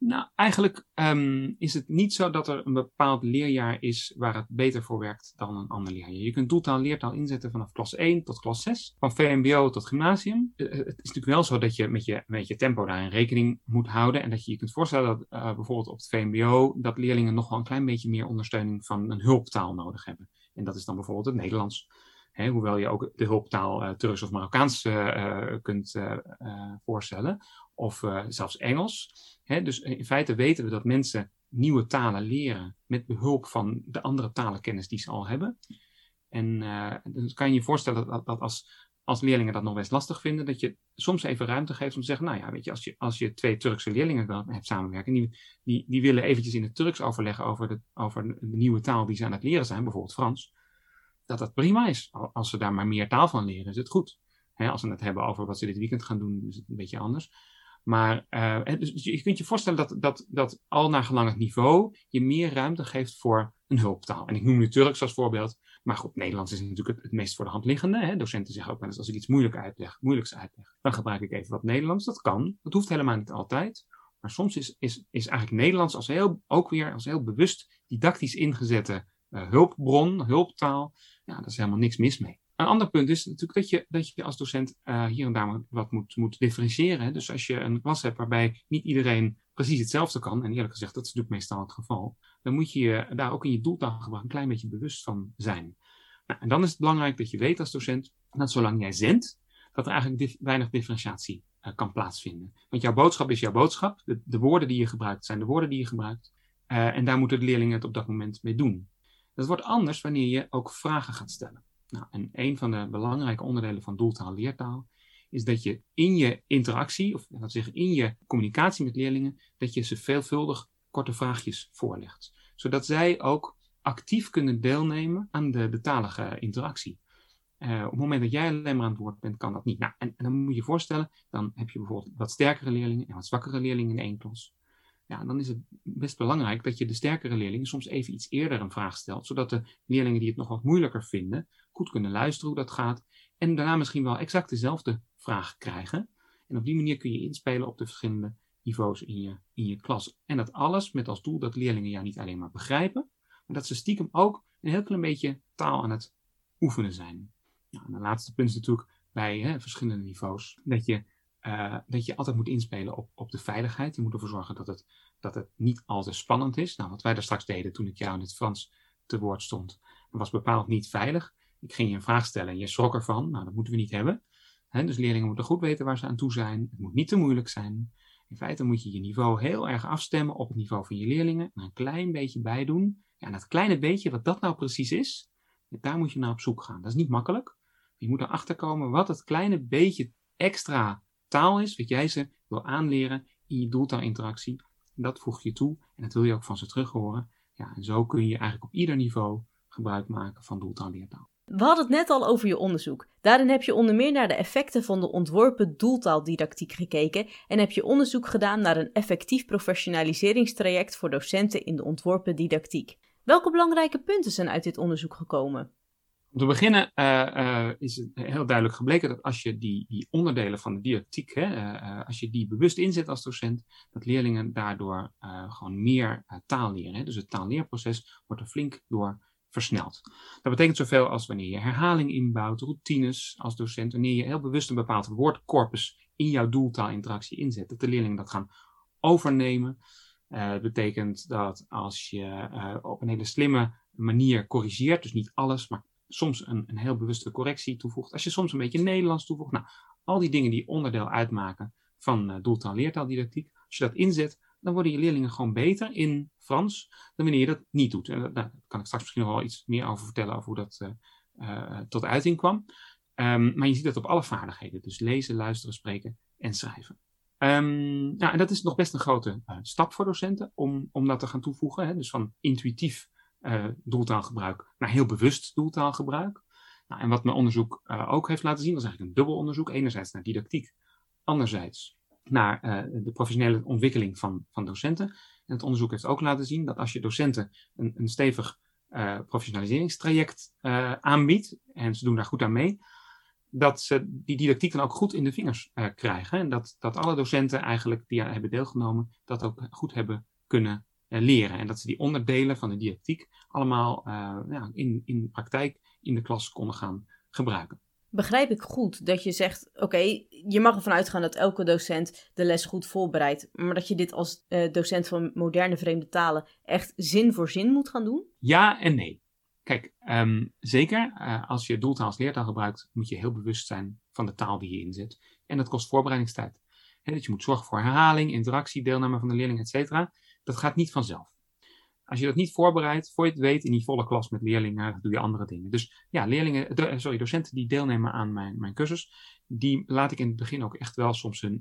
Nou, eigenlijk um, is het niet zo dat er een bepaald leerjaar is waar het beter voor werkt dan een ander leerjaar. Je kunt doeltaal leertaal inzetten vanaf klas 1 tot klas 6, van VMBO tot gymnasium. Uh, het is natuurlijk wel zo dat je met je, met je tempo daarin rekening moet houden en dat je je kunt voorstellen dat uh, bijvoorbeeld op het VMBO dat leerlingen nog wel een klein beetje meer ondersteuning van een hulptaal nodig hebben. En dat is dan bijvoorbeeld het Nederlands. He, hoewel je ook de hulptaal Turks of Marokkaans kunt voorstellen, of zelfs Engels. Dus in feite weten we dat mensen nieuwe talen leren met behulp van de andere talenkennis die ze al hebben. En dan kan je je voorstellen dat, dat als, als leerlingen dat nog best lastig vinden, dat je soms even ruimte geeft om te zeggen, nou ja, weet je, als je, als je twee Turkse leerlingen hebt samenwerken, die, die, die willen eventjes in het Turks overleggen over de, over de nieuwe taal die ze aan het leren zijn, bijvoorbeeld Frans, dat dat prima is. Als ze daar maar meer taal van leren, is het goed. als we het hebben over wat ze dit weekend gaan doen, is het een beetje anders. Maar uh, dus je kunt je voorstellen dat, dat, dat al naar gelang het niveau je meer ruimte geeft voor een hulptaal. En ik noem nu Turks als voorbeeld. Maar goed, Nederlands is natuurlijk het, meest voor de hand liggende. Hè? Docenten zeggen ook wel eens als ik iets moeilijk uitleg, moeilijks uitleg, dan gebruik ik even wat Nederlands. Dat kan. Dat hoeft helemaal niet altijd. Maar soms is, is, is eigenlijk Nederlands als heel, ook weer als heel bewust didactisch ingezette uh, hulpbron, hulptaal. Ja, daar is helemaal niks mis mee. Een ander punt is natuurlijk dat je, dat je als docent uh, hier en daar wat moet, moet differentiëren. Dus als je een klas hebt waarbij niet iedereen precies hetzelfde kan, en eerlijk gezegd, dat is natuurlijk meestal het geval, dan moet je je daar ook in je doeltaalgebruik een klein beetje bewust van zijn. Nou, en dan is het belangrijk dat je weet als docent dat zolang jij zendt, dat er eigenlijk weinig differentiatie uh, kan plaatsvinden. Want jouw boodschap is jouw boodschap. De, de, woorden die je gebruikt zijn de woorden die je gebruikt. Uh, en daar moeten de leerlingen het op dat moment mee doen. Dat wordt anders wanneer je ook vragen gaat stellen. Nou, en een van de belangrijke onderdelen van doeltaal leertaal is dat je in je interactie, of laten in je communicatie met leerlingen, dat je ze veelvuldig korte vraagjes voorlegt. Zodat zij ook actief kunnen deelnemen aan de, de talige interactie. Uh, op het moment dat jij alleen maar aan het woord bent, kan dat niet. Nou, en, en, dan moet je je voorstellen, dan heb je bijvoorbeeld wat sterkere leerlingen en wat zwakkere leerlingen in één klas. Ja, dan is het best belangrijk dat je de sterkere leerlingen soms even iets eerder een vraag stelt, zodat de leerlingen die het nog wat moeilijker vinden, goed kunnen luisteren hoe dat gaat en daarna misschien wel exact dezelfde vraag krijgen. En op die manier kun je inspelen op de verschillende niveaus in je, in je klas. En dat alles met als doel dat leerlingen jou niet alleen maar begrijpen, maar dat ze stiekem ook een heel klein beetje taal aan het oefenen zijn. Nou, en de laatste punt is natuurlijk bij hè, verschillende niveaus dat je, uh, dat je altijd moet inspelen op, op de veiligheid. Je moet ervoor zorgen dat het, dat het niet al te spannend is. Nou, wat wij daar straks deden toen ik jou in het Frans te woord stond, was bepaald niet veilig. Ik ging je een vraag stellen en je schrok ervan. Nou, dat moeten we niet hebben. dus leerlingen moeten goed weten waar ze aan toe zijn. Het moet niet te moeilijk zijn. In feite moet je je niveau heel erg afstemmen op het niveau van je leerlingen. En een klein beetje bijdoen. Ja, en dat kleine beetje, wat dat nou precies is, daar moet je naar op zoek gaan. Dat is niet makkelijk. Je moet erachter komen wat het kleine beetje extra taal is, wat jij ze wil aanleren in je doeltaalinteractie. Dat voeg je toe en dat wil je ook van ze terug horen. Ja, en zo kun je eigenlijk op ieder niveau gebruik maken van doeltaalleertaal. We hadden het net al over je onderzoek. Daarin heb je onder meer naar de effecten van de ontworpen doeltaaldidactiek gekeken en heb je onderzoek gedaan naar een effectief professionaliseringstraject voor docenten in de ontworpen didactiek. Welke belangrijke punten zijn uit dit onderzoek gekomen? Om te beginnen uh, uh, is het heel duidelijk gebleken dat als je die, die onderdelen van de didactiek, hè, uh, als je die bewust inzet als docent, dat leerlingen daardoor gewoon meer taal leren. Hè. Dus het taalleerproces wordt er flink door versneld. Dat betekent zoveel als wanneer je herhaling inbouwt, routines als docent, wanneer je heel bewust een bepaald woordcorpus in jouw doeltaalinteractie inzet, dat de leerlingen dat gaan overnemen. Het betekent dat als je op een hele slimme manier corrigeert, dus niet alles, maar soms een, een heel bewuste correctie toevoegt, als je soms een beetje Nederlands toevoegt, nou, al die dingen die onderdeel uitmaken van uh, doeltaal-leertaaldidactiek, als je dat inzet, dan worden je leerlingen gewoon beter in Frans dan wanneer je dat niet doet. En nou, daar kan ik straks misschien nog wel iets meer over vertellen, over hoe dat uh, uh, tot uiting kwam. Um, maar je ziet dat op alle vaardigheden, dus lezen, luisteren, spreken en schrijven. Um, nou, en dat is nog best een grote stap voor docenten om, om dat te gaan toevoegen. Hè? Dus van intuïtief uh, doeltaalgebruik naar heel bewust doeltaalgebruik. Nou, en wat mijn onderzoek uh, ook heeft laten zien, was eigenlijk een dubbel onderzoek. Enerzijds naar didactiek, anderzijds naar uh, de professionele ontwikkeling van, van docenten. En het onderzoek heeft ook laten zien dat als je docenten een, een stevig professionaliseringstraject aanbiedt, en ze doen daar goed aan mee, dat ze die didactiek dan ook goed in de vingers krijgen. En dat, dat alle docenten eigenlijk die hebben deelgenomen, dat ook goed hebben kunnen eh, leren. En dat ze die onderdelen van de didactiek allemaal uh, ja, in, in praktijk in de klas konden gaan gebruiken. Begrijp ik goed dat je zegt: oké, je mag ervan uitgaan dat elke docent de les goed voorbereidt, maar dat je dit als uh, docent van moderne vreemde talen echt zin voor zin moet gaan doen? Ja en nee. Kijk, um, zeker uh, als je doeltaal als leertaal gebruikt, moet je heel bewust zijn van de taal die je inzet. En dat kost voorbereidingstijd. En dat je moet zorgen voor herhaling, interactie, deelname van de leerling, et cetera. Dat gaat niet vanzelf. Als je dat niet voorbereidt, voor je het weet, in die volle klas met leerlingen, doe je andere dingen. Dus ja, leerlingen, de, sorry, docenten die deelnemen aan mijn, mijn cursus, die laat ik in het begin ook echt wel soms hun,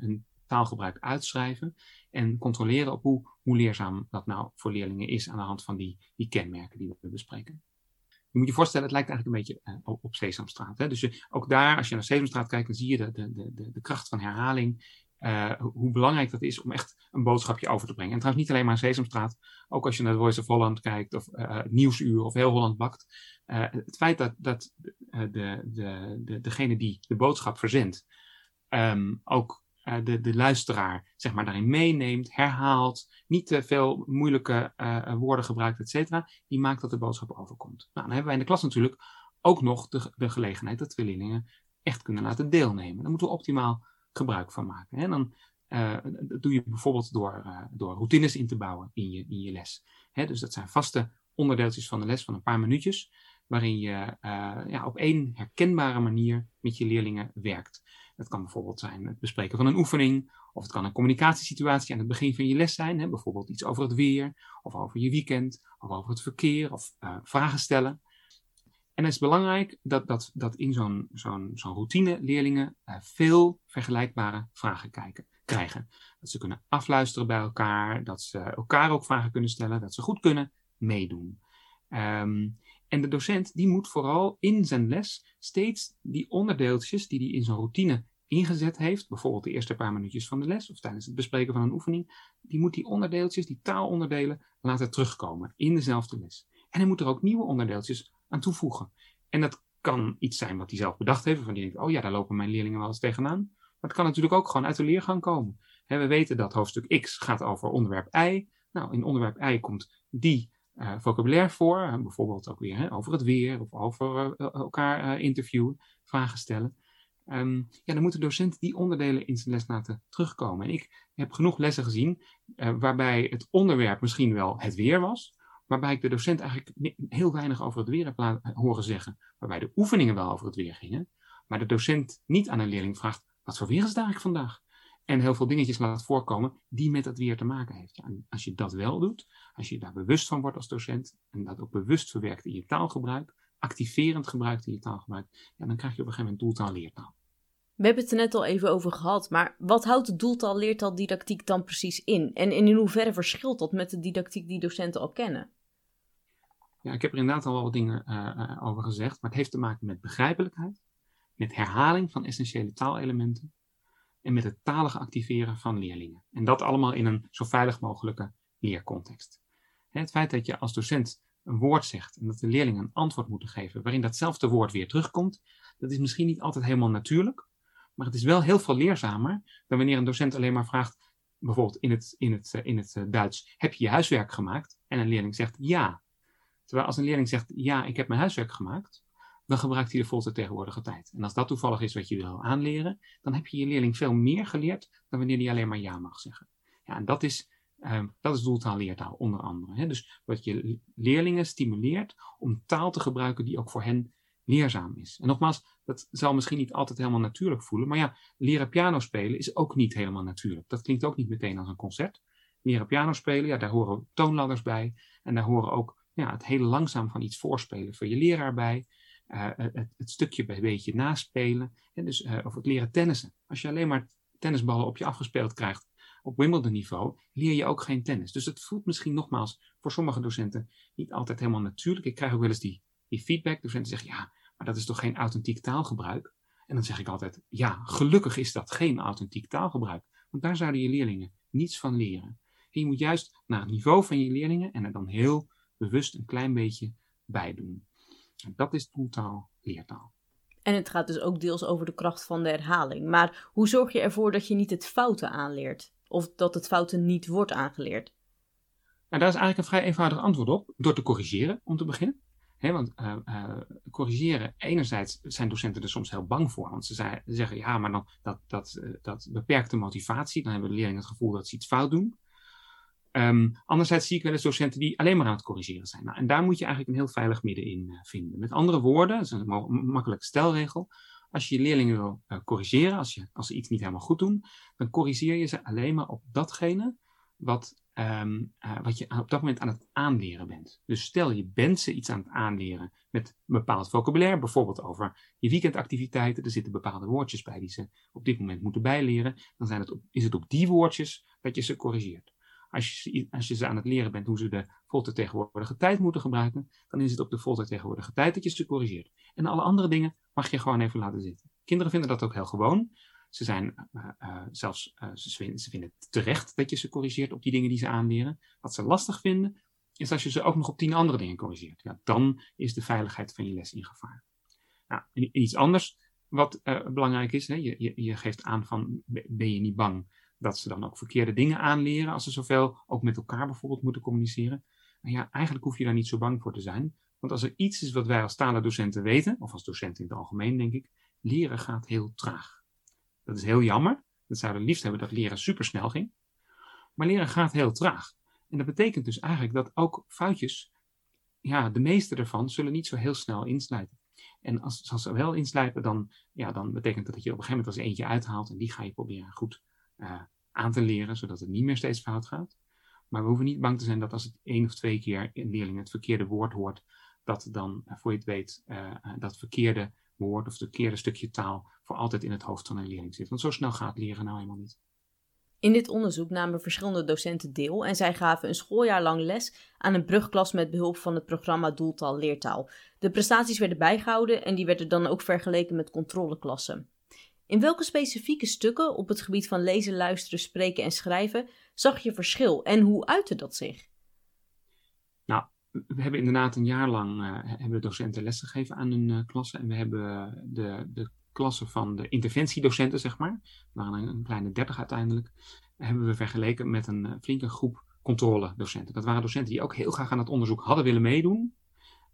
hun taalgebruik uitschrijven en controleren op hoe, hoe leerzaam dat nou voor leerlingen is aan de hand van die, die kenmerken die we bespreken. Je moet je voorstellen, het lijkt eigenlijk een beetje uh, op Sesamstraat. Hè? Dus ook daar, als je naar Sesamstraat kijkt, dan zie je de, de, de, de kracht van herhaling uh, hoe belangrijk dat is om echt een boodschapje over te brengen. En trouwens niet alleen maar Sesamstraat, ook als je naar Voice of Holland kijkt of uh, Nieuwsuur of Heel Holland Bakt. Het feit dat, dat de, de, de, degene die de boodschap verzendt um, ook de, de luisteraar zeg maar, daarin meeneemt, herhaalt, niet te veel moeilijke woorden gebruikt, et cetera, die maakt dat de boodschap overkomt. Nou, dan hebben wij in de klas natuurlijk ook nog de, de gelegenheid dat we leerlingen echt kunnen laten deelnemen. Dan moeten we optimaal gebruik van maken. Dan, uh, dat doe je bijvoorbeeld door, uh, door routines in te bouwen in je, in je les. Hè? Dus dat zijn vaste onderdeeltjes van de les van een paar minuutjes, waarin je uh, ja, op één herkenbare manier met je leerlingen werkt. Dat kan bijvoorbeeld zijn het bespreken van een oefening, of het kan een communicatiesituatie aan het begin van je les zijn, hè? bijvoorbeeld iets over het weer, of over je weekend, of over het verkeer, of vragen stellen. En het is belangrijk dat, dat, dat in zo'n zo'n zo'n routine leerlingen uh, veel vergelijkbare vragen kijken, krijgen. Dat ze kunnen afluisteren bij elkaar, dat ze elkaar ook vragen kunnen stellen, dat ze goed kunnen meedoen. Um, en de docent die moet vooral in zijn les steeds die onderdeeltjes die hij in zo'n routine ingezet heeft, bijvoorbeeld de eerste paar minuutjes van de les of tijdens het bespreken van een oefening, die moet die onderdeeltjes, die taalonderdelen, laten terugkomen in dezelfde les. En hij moet er ook nieuwe onderdeeltjes aan toevoegen. En dat kan iets zijn wat hij zelf bedacht heeft, waarvan hij denkt, oh ja, daar lopen mijn leerlingen wel eens tegenaan. Maar het kan natuurlijk ook gewoon uit de leergang komen. we weten dat hoofdstuk X gaat over onderwerp Y. Nou, in onderwerp Y komt die uh, vocabulaire voor, bijvoorbeeld ook weer over het weer of over uh, elkaar uh, interviewen, vragen stellen. Um, ja, dan moet de docent die onderdelen in zijn les laten terugkomen. En ik heb genoeg lessen gezien waarbij het onderwerp misschien wel het weer was, waarbij ik de docent eigenlijk heel weinig over het weer heb horen zeggen. Waarbij de oefeningen wel over het weer gingen, maar de docent niet aan een leerling vraagt, wat voor weer is het eigenlijk vandaag? En heel veel dingetjes laat voorkomen die met dat weer te maken heeft. Ja, als je dat wel doet, als je daar bewust van wordt als docent en dat ook bewust verwerkt in je taalgebruik, activerend gebruikt in je taalgebruik, ja, dan krijg je op een gegeven moment doeltaal-leertaal. We hebben het er net al even over gehad, maar wat houdt de doeltaal-leertaal didactiek dan precies in? En in hoeverre verschilt dat met de didactiek die docenten al kennen? Ja, ik heb er inderdaad al wel wat dingen uh, over gezegd, maar het heeft te maken met begrijpelijkheid, met herhaling van essentiële taalelementen en met het talige activeren van leerlingen. En dat allemaal in een zo veilig mogelijke leercontext. Het feit dat je als docent een woord zegt en dat de leerlingen een antwoord moeten geven waarin datzelfde woord weer terugkomt, dat is misschien niet altijd helemaal natuurlijk, maar het is wel heel veel leerzamer dan wanneer een docent alleen maar vraagt, bijvoorbeeld in het, in het, in het Duits, heb je je huiswerk gemaakt? En een leerling zegt ja. Terwijl als een leerling zegt ja, ik heb mijn huiswerk gemaakt, dan gebruikt hij de voltegenwoordige tijd. En als dat toevallig is wat je wil aanleren, dan heb je je leerling veel meer geleerd dan wanneer hij alleen maar ja mag zeggen. Ja, en dat is, uh, dat is doeltaal-leertaal onder andere. Hè? Dus wat je leerlingen stimuleert om taal te gebruiken die ook voor hen leerzaam is. En nogmaals, dat zal misschien niet altijd helemaal natuurlijk voelen, maar ja, leren piano spelen is ook niet helemaal natuurlijk. Dat klinkt ook niet meteen als een concert. Leren piano spelen, ja, daar horen toonladders bij en daar horen ook ja, het heel langzaam van iets voorspelen voor je leraar bij. Uh, het, het, stukje bij beetje naspelen. En dus, uh, of het leren tennissen. Als je alleen maar tennisballen op je afgespeeld krijgt op Wimbledon niveau, leer je ook geen tennis. Dus het voelt misschien nogmaals voor sommige docenten niet altijd helemaal natuurlijk. Ik krijg ook wel eens die, die feedback. Docenten zeggen, ja, maar dat is toch geen authentiek taalgebruik? En dan zeg ik altijd, ja, gelukkig is dat geen authentiek taalgebruik. Want daar zouden je leerlingen niets van leren. En je moet juist naar het niveau van je leerlingen en er dan heel bewust een klein beetje bij doen. En dat is toeltaal, leertaal. En het gaat dus ook deels over de kracht van de herhaling. Maar hoe zorg je ervoor dat je niet het fouten aanleert? Of dat het fouten niet wordt aangeleerd? Nou, daar is eigenlijk een vrij eenvoudig antwoord op. Door te corrigeren, om te beginnen. want uh, uh, corrigeren, enerzijds zijn docenten er soms heel bang voor. Want ze zeggen, ja, maar dan, dat, dat, uh, dat beperkt de motivatie. Dan hebben de leerlingen het gevoel dat ze iets fout doen. Um, anderzijds zie ik wel eens docenten die alleen maar aan het corrigeren zijn. Nou, en daar moet je eigenlijk een heel veilig midden in uh, vinden. Met andere woorden, dat is een makkelijke stelregel. Als je je leerlingen wil uh, corrigeren, als, je, als ze iets niet helemaal goed doen, dan corrigeer je ze alleen maar op datgene wat, um, uh, wat je op dat moment aan het aanleren bent. Dus stel je bent ze iets aan het aanleren met een bepaald vocabulaire, bijvoorbeeld over je weekendactiviteiten, er zitten bepaalde woordjes bij die ze op dit moment moeten bijleren, dan zijn het is het op die woordjes dat je ze corrigeert. Als je, als ze aan het leren bent hoe ze de voltijdstegenwoordige tijd moeten gebruiken, dan is het op de voltijdstegenwoordige tijd dat je ze corrigeert. En alle andere dingen mag je gewoon even laten zitten. Kinderen vinden dat ook heel gewoon. Ze zijn uh, uh, zelfs, ze, vinden, ze vinden het terecht dat je ze corrigeert op die dingen die ze aanleren. Wat ze lastig vinden, is als je ze ook nog op tien andere dingen corrigeert. Ja, dan is de veiligheid van je les in gevaar. Nou, iets anders wat belangrijk is, hè, je, je, je geeft aan van, ben je niet bang dat ze dan ook verkeerde dingen aanleren als ze zoveel ook met elkaar bijvoorbeeld moeten communiceren. Nou ja, eigenlijk hoef je daar niet zo bang voor te zijn. Want als er iets is wat wij als taalendocenten weten, of als docenten in het algemeen denk ik, leren gaat heel traag. Dat is heel jammer. Dat zouden liefst hebben dat leren supersnel ging. Maar leren gaat heel traag. En dat betekent dus eigenlijk dat ook foutjes, ja, de meeste ervan zullen niet zo heel snel insluiten. En als, als ze wel inslijpen, dan, ja, dan betekent dat dat je op een gegeven moment als eentje uithaalt en die ga je proberen goed uh, aan te leren, zodat het niet meer steeds fout gaat. Maar we hoeven niet bang te zijn dat als het één of twee keer een leerling het verkeerde woord hoort, dat dan, uh, voor je het weet, uh, dat verkeerde woord of het verkeerde stukje taal voor altijd in het hoofd van een leerling zit. Want zo snel gaat leren nou helemaal niet. In dit onderzoek namen verschillende docenten deel en zij gaven een schooljaar lang les aan een brugklas met behulp van het programma Doeltaal Leertaal. De prestaties werden bijgehouden en die werden dan ook vergeleken met controleklassen. In welke specifieke stukken op het gebied van lezen, luisteren, spreken en schrijven zag je verschil en hoe uitte dat zich? Nou, we hebben inderdaad een jaar lang uh, hebben docenten lesgegeven aan hun uh, klassen. En we hebben de, de klassen van de interventiedocenten, zeg maar, waren een, kleine dertig uiteindelijk, hebben we vergeleken met een uh, flinke groep controledocenten. Dat waren docenten die ook heel graag aan het onderzoek hadden willen meedoen,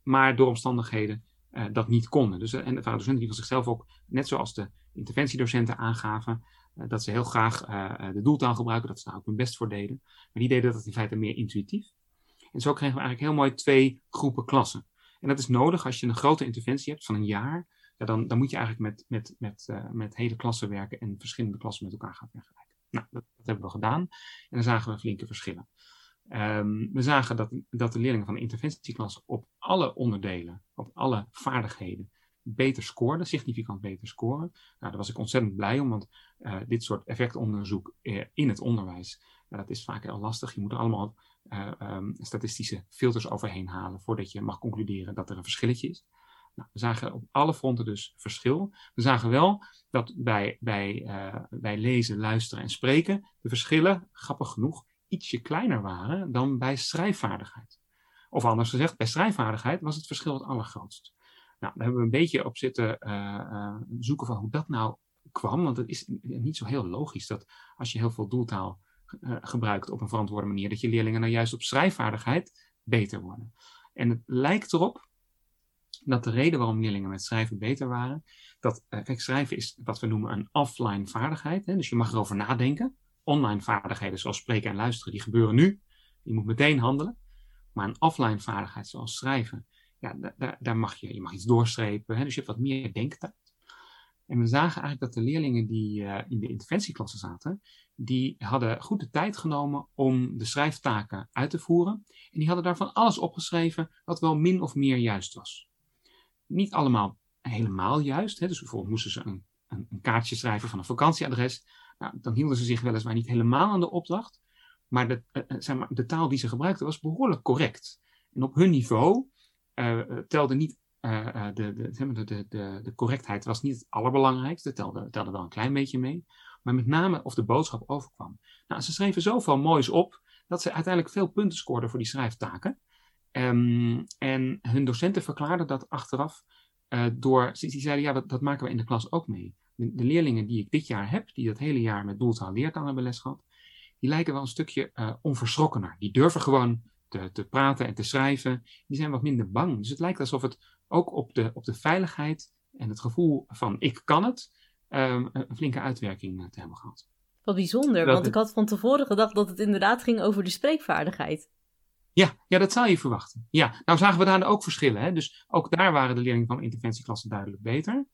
maar door omstandigheden dat niet konden. Dus, en het waren docenten die van zichzelf ook, net zoals de interventiedocenten aangaven uh, dat ze heel graag de doeltaal gebruiken, dat ze daar ook hun best voor deden. Maar die deden dat in feite meer intuïtief. En zo kregen we eigenlijk heel mooi twee groepen klassen. En dat is nodig als je een grote interventie hebt van een jaar. Ja, dan, dan moet je eigenlijk met, met, met, met hele klassen werken en verschillende klassen met elkaar gaan vergelijken. Nou, dat, dat hebben we gedaan. En dan zagen we flinke verschillen. Um, we zagen dat, dat de leerlingen van de interventieklas op alle onderdelen, op alle vaardigheden, beter scoorden, significant beter scoren. Nou, daar was ik ontzettend blij om, want uh, dit soort effectonderzoek uh, in het onderwijs, uh, dat is vaak heel lastig. Je moet er allemaal um, statistische filters overheen halen voordat je mag concluderen dat er een verschilletje is. Nou, we zagen op alle fronten dus verschil. We zagen wel dat bij, bij, bij lezen, luisteren en spreken de verschillen, grappig genoeg, ietsje kleiner waren dan bij schrijfvaardigheid. Of anders gezegd, bij schrijfvaardigheid was het verschil het allergrootst. Nou, daar hebben we een beetje op zitten uh, zoeken van hoe dat nou kwam. Want het is niet zo heel logisch dat als je heel veel doeltaal uh, gebruikt op een verantwoorde manier, dat je leerlingen nou juist op schrijfvaardigheid beter worden. En het lijkt erop dat de reden waarom leerlingen met schrijven beter waren, dat, kijk, schrijven is wat we noemen een offline vaardigheid. Hè? Dus je mag erover nadenken. Online vaardigheden zoals spreken en luisteren, die gebeuren nu. Je moet meteen handelen. Maar een offline vaardigheid zoals schrijven, ja, daar, mag je, je mag iets doorstrepen. Hè? Dus je hebt wat meer denktijd. En we zagen eigenlijk dat de leerlingen die uh, in de interventieklasse zaten, die hadden goed de tijd genomen om de schrijftaken uit te voeren. En die hadden daarvan alles opgeschreven wat wel min of meer juist was. Niet allemaal helemaal juist. Hè? Dus bijvoorbeeld moesten ze een, een, een, kaartje schrijven van een vakantieadres. Nou, dan hielden ze zich weliswaar niet helemaal aan de opdracht. Maar de, uh, zeg maar, de taal die ze gebruikten was behoorlijk correct. En op hun niveau uh, telde niet de, de, de, de, correctheid was niet het allerbelangrijkste, telde, telde wel een klein beetje mee, maar met name of de boodschap overkwam. Nou, ze schreven zoveel moois op dat ze uiteindelijk veel punten scoorden voor die schrijftaken. Um, en hun docenten verklaarden dat achteraf door, die zeiden ja, dat, maken we in de klas ook mee. De, de, leerlingen die ik dit jaar heb, die dat hele jaar met doeltaal leertaal hebben les gehad, die lijken wel een stukje uh, onverschrokkener. Die durven gewoon te, te praten en te schrijven. Die zijn wat minder bang. Dus het lijkt alsof het ook op de, op de veiligheid en het gevoel van ik kan het, um, een flinke uitwerking eh, te hebben gehad. Wat bijzonder, want ik had van tevoren gedacht dat het inderdaad ging over de spreekvaardigheid. Ja, ja, dat zou je verwachten. Ja, nou zagen we daar ook verschillen. Hè? Dus ook daar waren de leerlingen van interventieklassen duidelijk beter.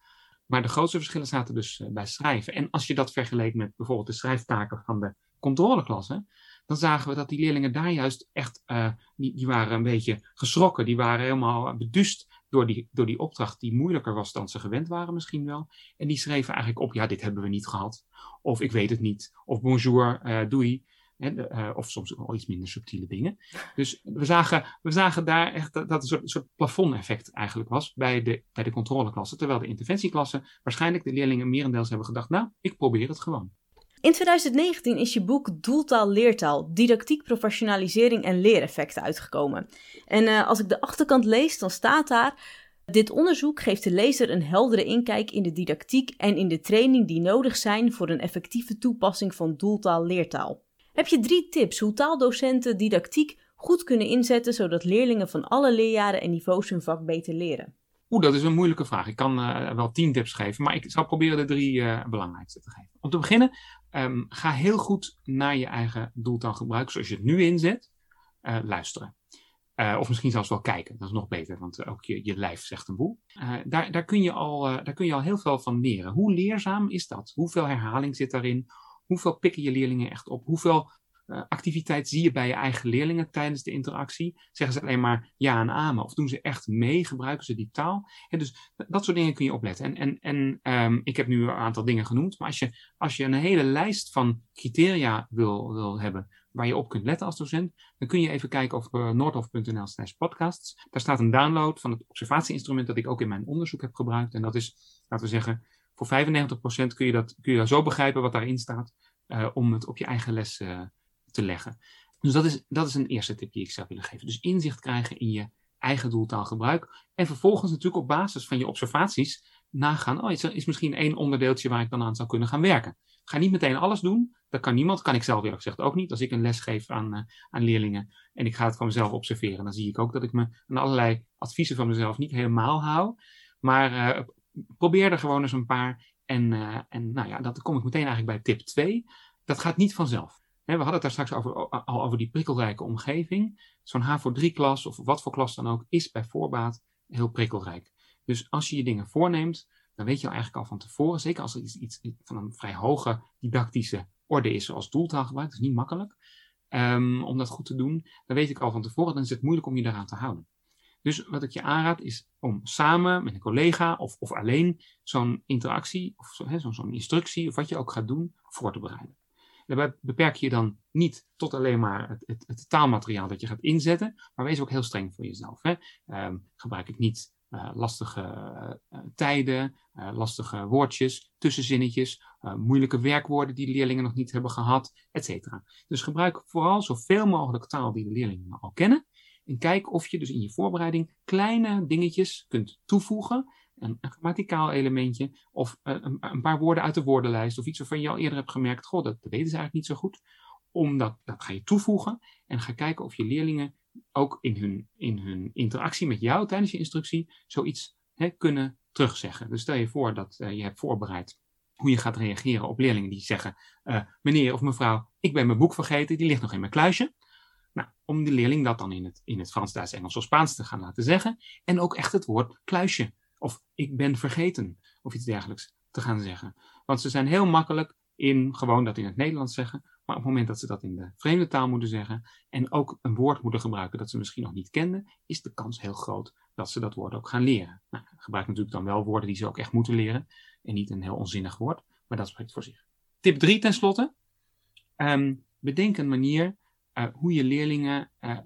Maar de grootste verschillen zaten dus uh, bij schrijven. En als je dat vergeleek met bijvoorbeeld de schrijftaken van de controleklasse, dan zagen we dat die leerlingen daar juist echt, uh, die, die waren een beetje geschrokken. Die waren helemaal beduust door die, door die opdracht die moeilijker was dan ze gewend waren misschien wel. En die schreven eigenlijk op, ja, dit hebben we niet gehad. Of ik weet het niet. Of bonjour, uh, doei. En, uh, of soms al iets minder subtiele dingen. Dus we zagen, we zagen daar echt dat, dat een soort, soort plafond-effect eigenlijk was bij de, bij de controleklasse. Terwijl de interventieklasse waarschijnlijk de leerlingen merendeels hebben gedacht, nou, ik probeer het gewoon. In 2019 is je boek Doeltaal Leertaal, Didactiek, Professionalisering en Leereffecten uitgekomen. En uh, als ik de achterkant lees, dan staat daar... Dit onderzoek geeft de lezer een heldere inkijk in de didactiek en in de training die nodig zijn voor een effectieve toepassing van doeltaal leertaal. Heb je drie tips hoe taaldocenten didactiek goed kunnen inzetten zodat leerlingen van alle leerjaren en niveaus hun vak beter leren? Oeh, dat is een moeilijke vraag. Ik kan uh, wel tien tips geven, maar ik zal proberen de drie uh, belangrijkste te geven. Om te beginnen, um, ga heel goed naar je eigen doeltaalgebruik, zoals je het nu inzet, uh, luisteren. of misschien zelfs wel kijken, dat is nog beter, want ook je, je lijf zegt een boel. daar, daar, kun je al, daar kun je al heel veel van leren. Hoe leerzaam is dat? Hoeveel herhaling zit daarin? Hoeveel pikken je leerlingen echt op? Hoeveel uh, activiteit zie je bij je eigen leerlingen tijdens de interactie? Zeggen ze alleen maar ja en amen? Of doen ze echt mee? Gebruiken ze die taal? En dus dat soort dingen kun je opletten. En, en, en um, ik heb nu een aantal dingen genoemd, maar als je, als je een hele lijst van criteria wil, wil hebben waar je op kunt letten als docent, dan kun je even kijken op uh, noordhof.nl slash podcasts. Daar staat een download van het observatieinstrument dat ik ook in mijn onderzoek heb gebruikt. En dat is, laten we zeggen, voor 95% kun je, dat, kun je zo begrijpen wat daarin staat, uh, om het op je eigen les uh, te leggen. Dus dat is, dat is een eerste tip die ik zou willen geven. Dus inzicht krijgen in je eigen doeltaalgebruik. En vervolgens natuurlijk op basis van je observaties nagaan, oh, is er is misschien één onderdeeltje waar ik dan aan zou kunnen gaan werken. Ga niet meteen alles doen. Dat kan niemand. Kan ik zelf eerlijk gezegd ook niet. Als ik een les geef aan, uh, aan leerlingen en ik ga het van mezelf observeren, dan zie ik ook dat ik me aan allerlei adviezen van mezelf niet helemaal hou. Maar probeer er gewoon eens een paar. En, uh, en nou ja, dan kom ik meteen eigenlijk bij tip 2. Dat gaat niet vanzelf. we hadden het daar straks over, al over die prikkelrijke omgeving. Zo'n HAVO3-klas of wat voor klas dan ook is bij voorbaat heel prikkelrijk. Dus als je je dingen voorneemt, dan weet je eigenlijk al van tevoren, zeker als er iets, iets van een vrij hoge didactische orde is, zoals doeltaalgebruik, dat is niet makkelijk um, om dat goed te doen, dan weet ik al van tevoren, dan is het moeilijk om je daaraan te houden. Dus wat ik je aanraad is om samen met een collega of, of alleen zo'n interactie of zo'n zo, zo instructie of wat je ook gaat doen voor te bereiden. Daarbij beperk je dan niet tot alleen maar het, het, het, taalmateriaal dat je gaat inzetten, maar wees ook heel streng voor jezelf. Hè? Um, gebruik ik niet uh, lastige uh, tijden, uh, lastige woordjes, tussenzinnetjes, moeilijke werkwoorden die de leerlingen nog niet hebben gehad, etc. Dus gebruik vooral zoveel mogelijk taal die de leerlingen al kennen En kijk of je dus in je voorbereiding kleine dingetjes kunt toevoegen. Een, grammaticaal elementje of een, een, paar woorden uit de woordenlijst of iets waarvan je al eerder hebt gemerkt, god, dat, weten ze eigenlijk niet zo goed. Omdat, dat ga je toevoegen en ga kijken of je leerlingen ook in hun, in hun interactie met jou tijdens je instructie zoiets hè, kunnen terugzeggen. Dus stel je voor dat uh, je hebt voorbereid hoe je gaat reageren op leerlingen die zeggen: uh, Meneer of mevrouw, ik ben mijn boek vergeten, die ligt nog in mijn kluisje. Nou, om de leerling dat dan in het, in het Frans, Duits, Engels of Spaans te gaan laten zeggen. En ook echt het woord kluisje. Of ik ben vergeten. Of iets dergelijks te gaan zeggen. Want ze zijn heel makkelijk in gewoon dat in het Nederlands zeggen. Maar op het moment dat ze dat in de vreemde taal moeten zeggen. En ook een woord moeten gebruiken dat ze misschien nog niet kenden. Is de kans heel groot dat ze dat woord ook gaan leren. Nou, gebruik natuurlijk dan wel woorden die ze ook echt moeten leren. En niet een heel onzinnig woord. Maar dat spreekt voor zich. Tip 3 tenslotte. Um, bedenk een manier uh, hoe je leerlingen uh,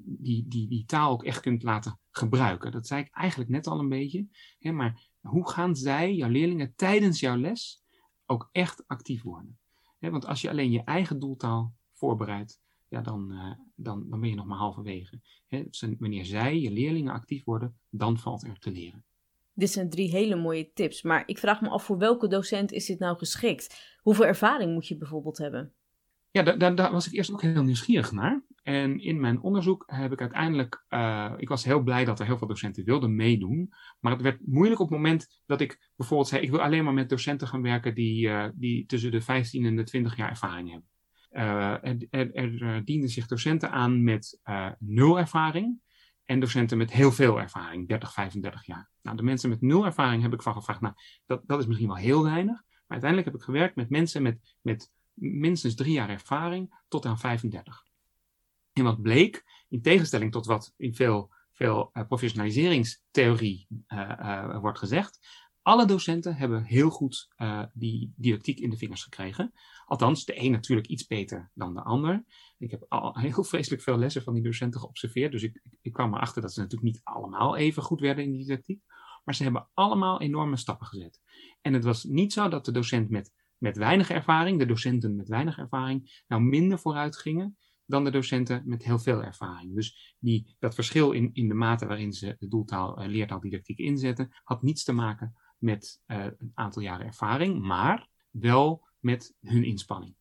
die, die, die taal ook echt kunt laten gebruiken. Dat zei ik eigenlijk net al een beetje. Hè, maar hoe gaan zij, jouw leerlingen, tijdens jouw les ook echt actief worden? Hè, want als je alleen je eigen doeltaal voorbereidt, ja, dan, dan, dan ben je nog maar halverwege. Hè, wanneer zij, je leerlingen, actief worden, dan valt er te leren. Dit zijn drie hele mooie tips, maar ik vraag me af voor welke docent is dit nou geschikt? Hoeveel ervaring moet je bijvoorbeeld hebben? Ja, daar, was ik eerst ook heel nieuwsgierig naar. En in mijn onderzoek heb ik uiteindelijk, uh, ik was heel blij dat er heel veel docenten wilden meedoen. Maar het werd moeilijk op het moment dat ik bijvoorbeeld zei, ik wil alleen maar met docenten gaan werken die, uh, die tussen de 15 en de 20 jaar ervaring hebben. Uh, er, er, er, dienden zich docenten aan met nul ervaring en docenten met heel veel ervaring, 30, 35 jaar. Nou, de mensen met nul ervaring heb ik van gevraagd, nou, dat, dat is misschien wel heel weinig. Maar uiteindelijk heb ik gewerkt met mensen met, met minstens drie jaar ervaring tot aan 35. En wat bleek, in tegenstelling tot wat in veel, veel uh, professionaliseringstheorie uh, uh, wordt gezegd, alle docenten hebben heel goed die didactiek in de vingers gekregen. Althans, de een natuurlijk iets beter dan de ander. Ik heb al <laughs> heel vreselijk veel lessen van die docenten geobserveerd. Dus ik, ik kwam erachter dat ze natuurlijk niet allemaal even goed werden in die didactiek. Maar ze hebben allemaal enorme stappen gezet. En het was niet zo dat de docent met met weinig ervaring, de docenten met weinig ervaring, nou minder vooruit gingen dan de docenten met heel veel ervaring. Dus die, dat verschil in, in de mate waarin ze de doeltaal, uh, leertaaldidactiek inzetten, had niets te maken met uh, een aantal jaren ervaring, maar wel met hun inspanning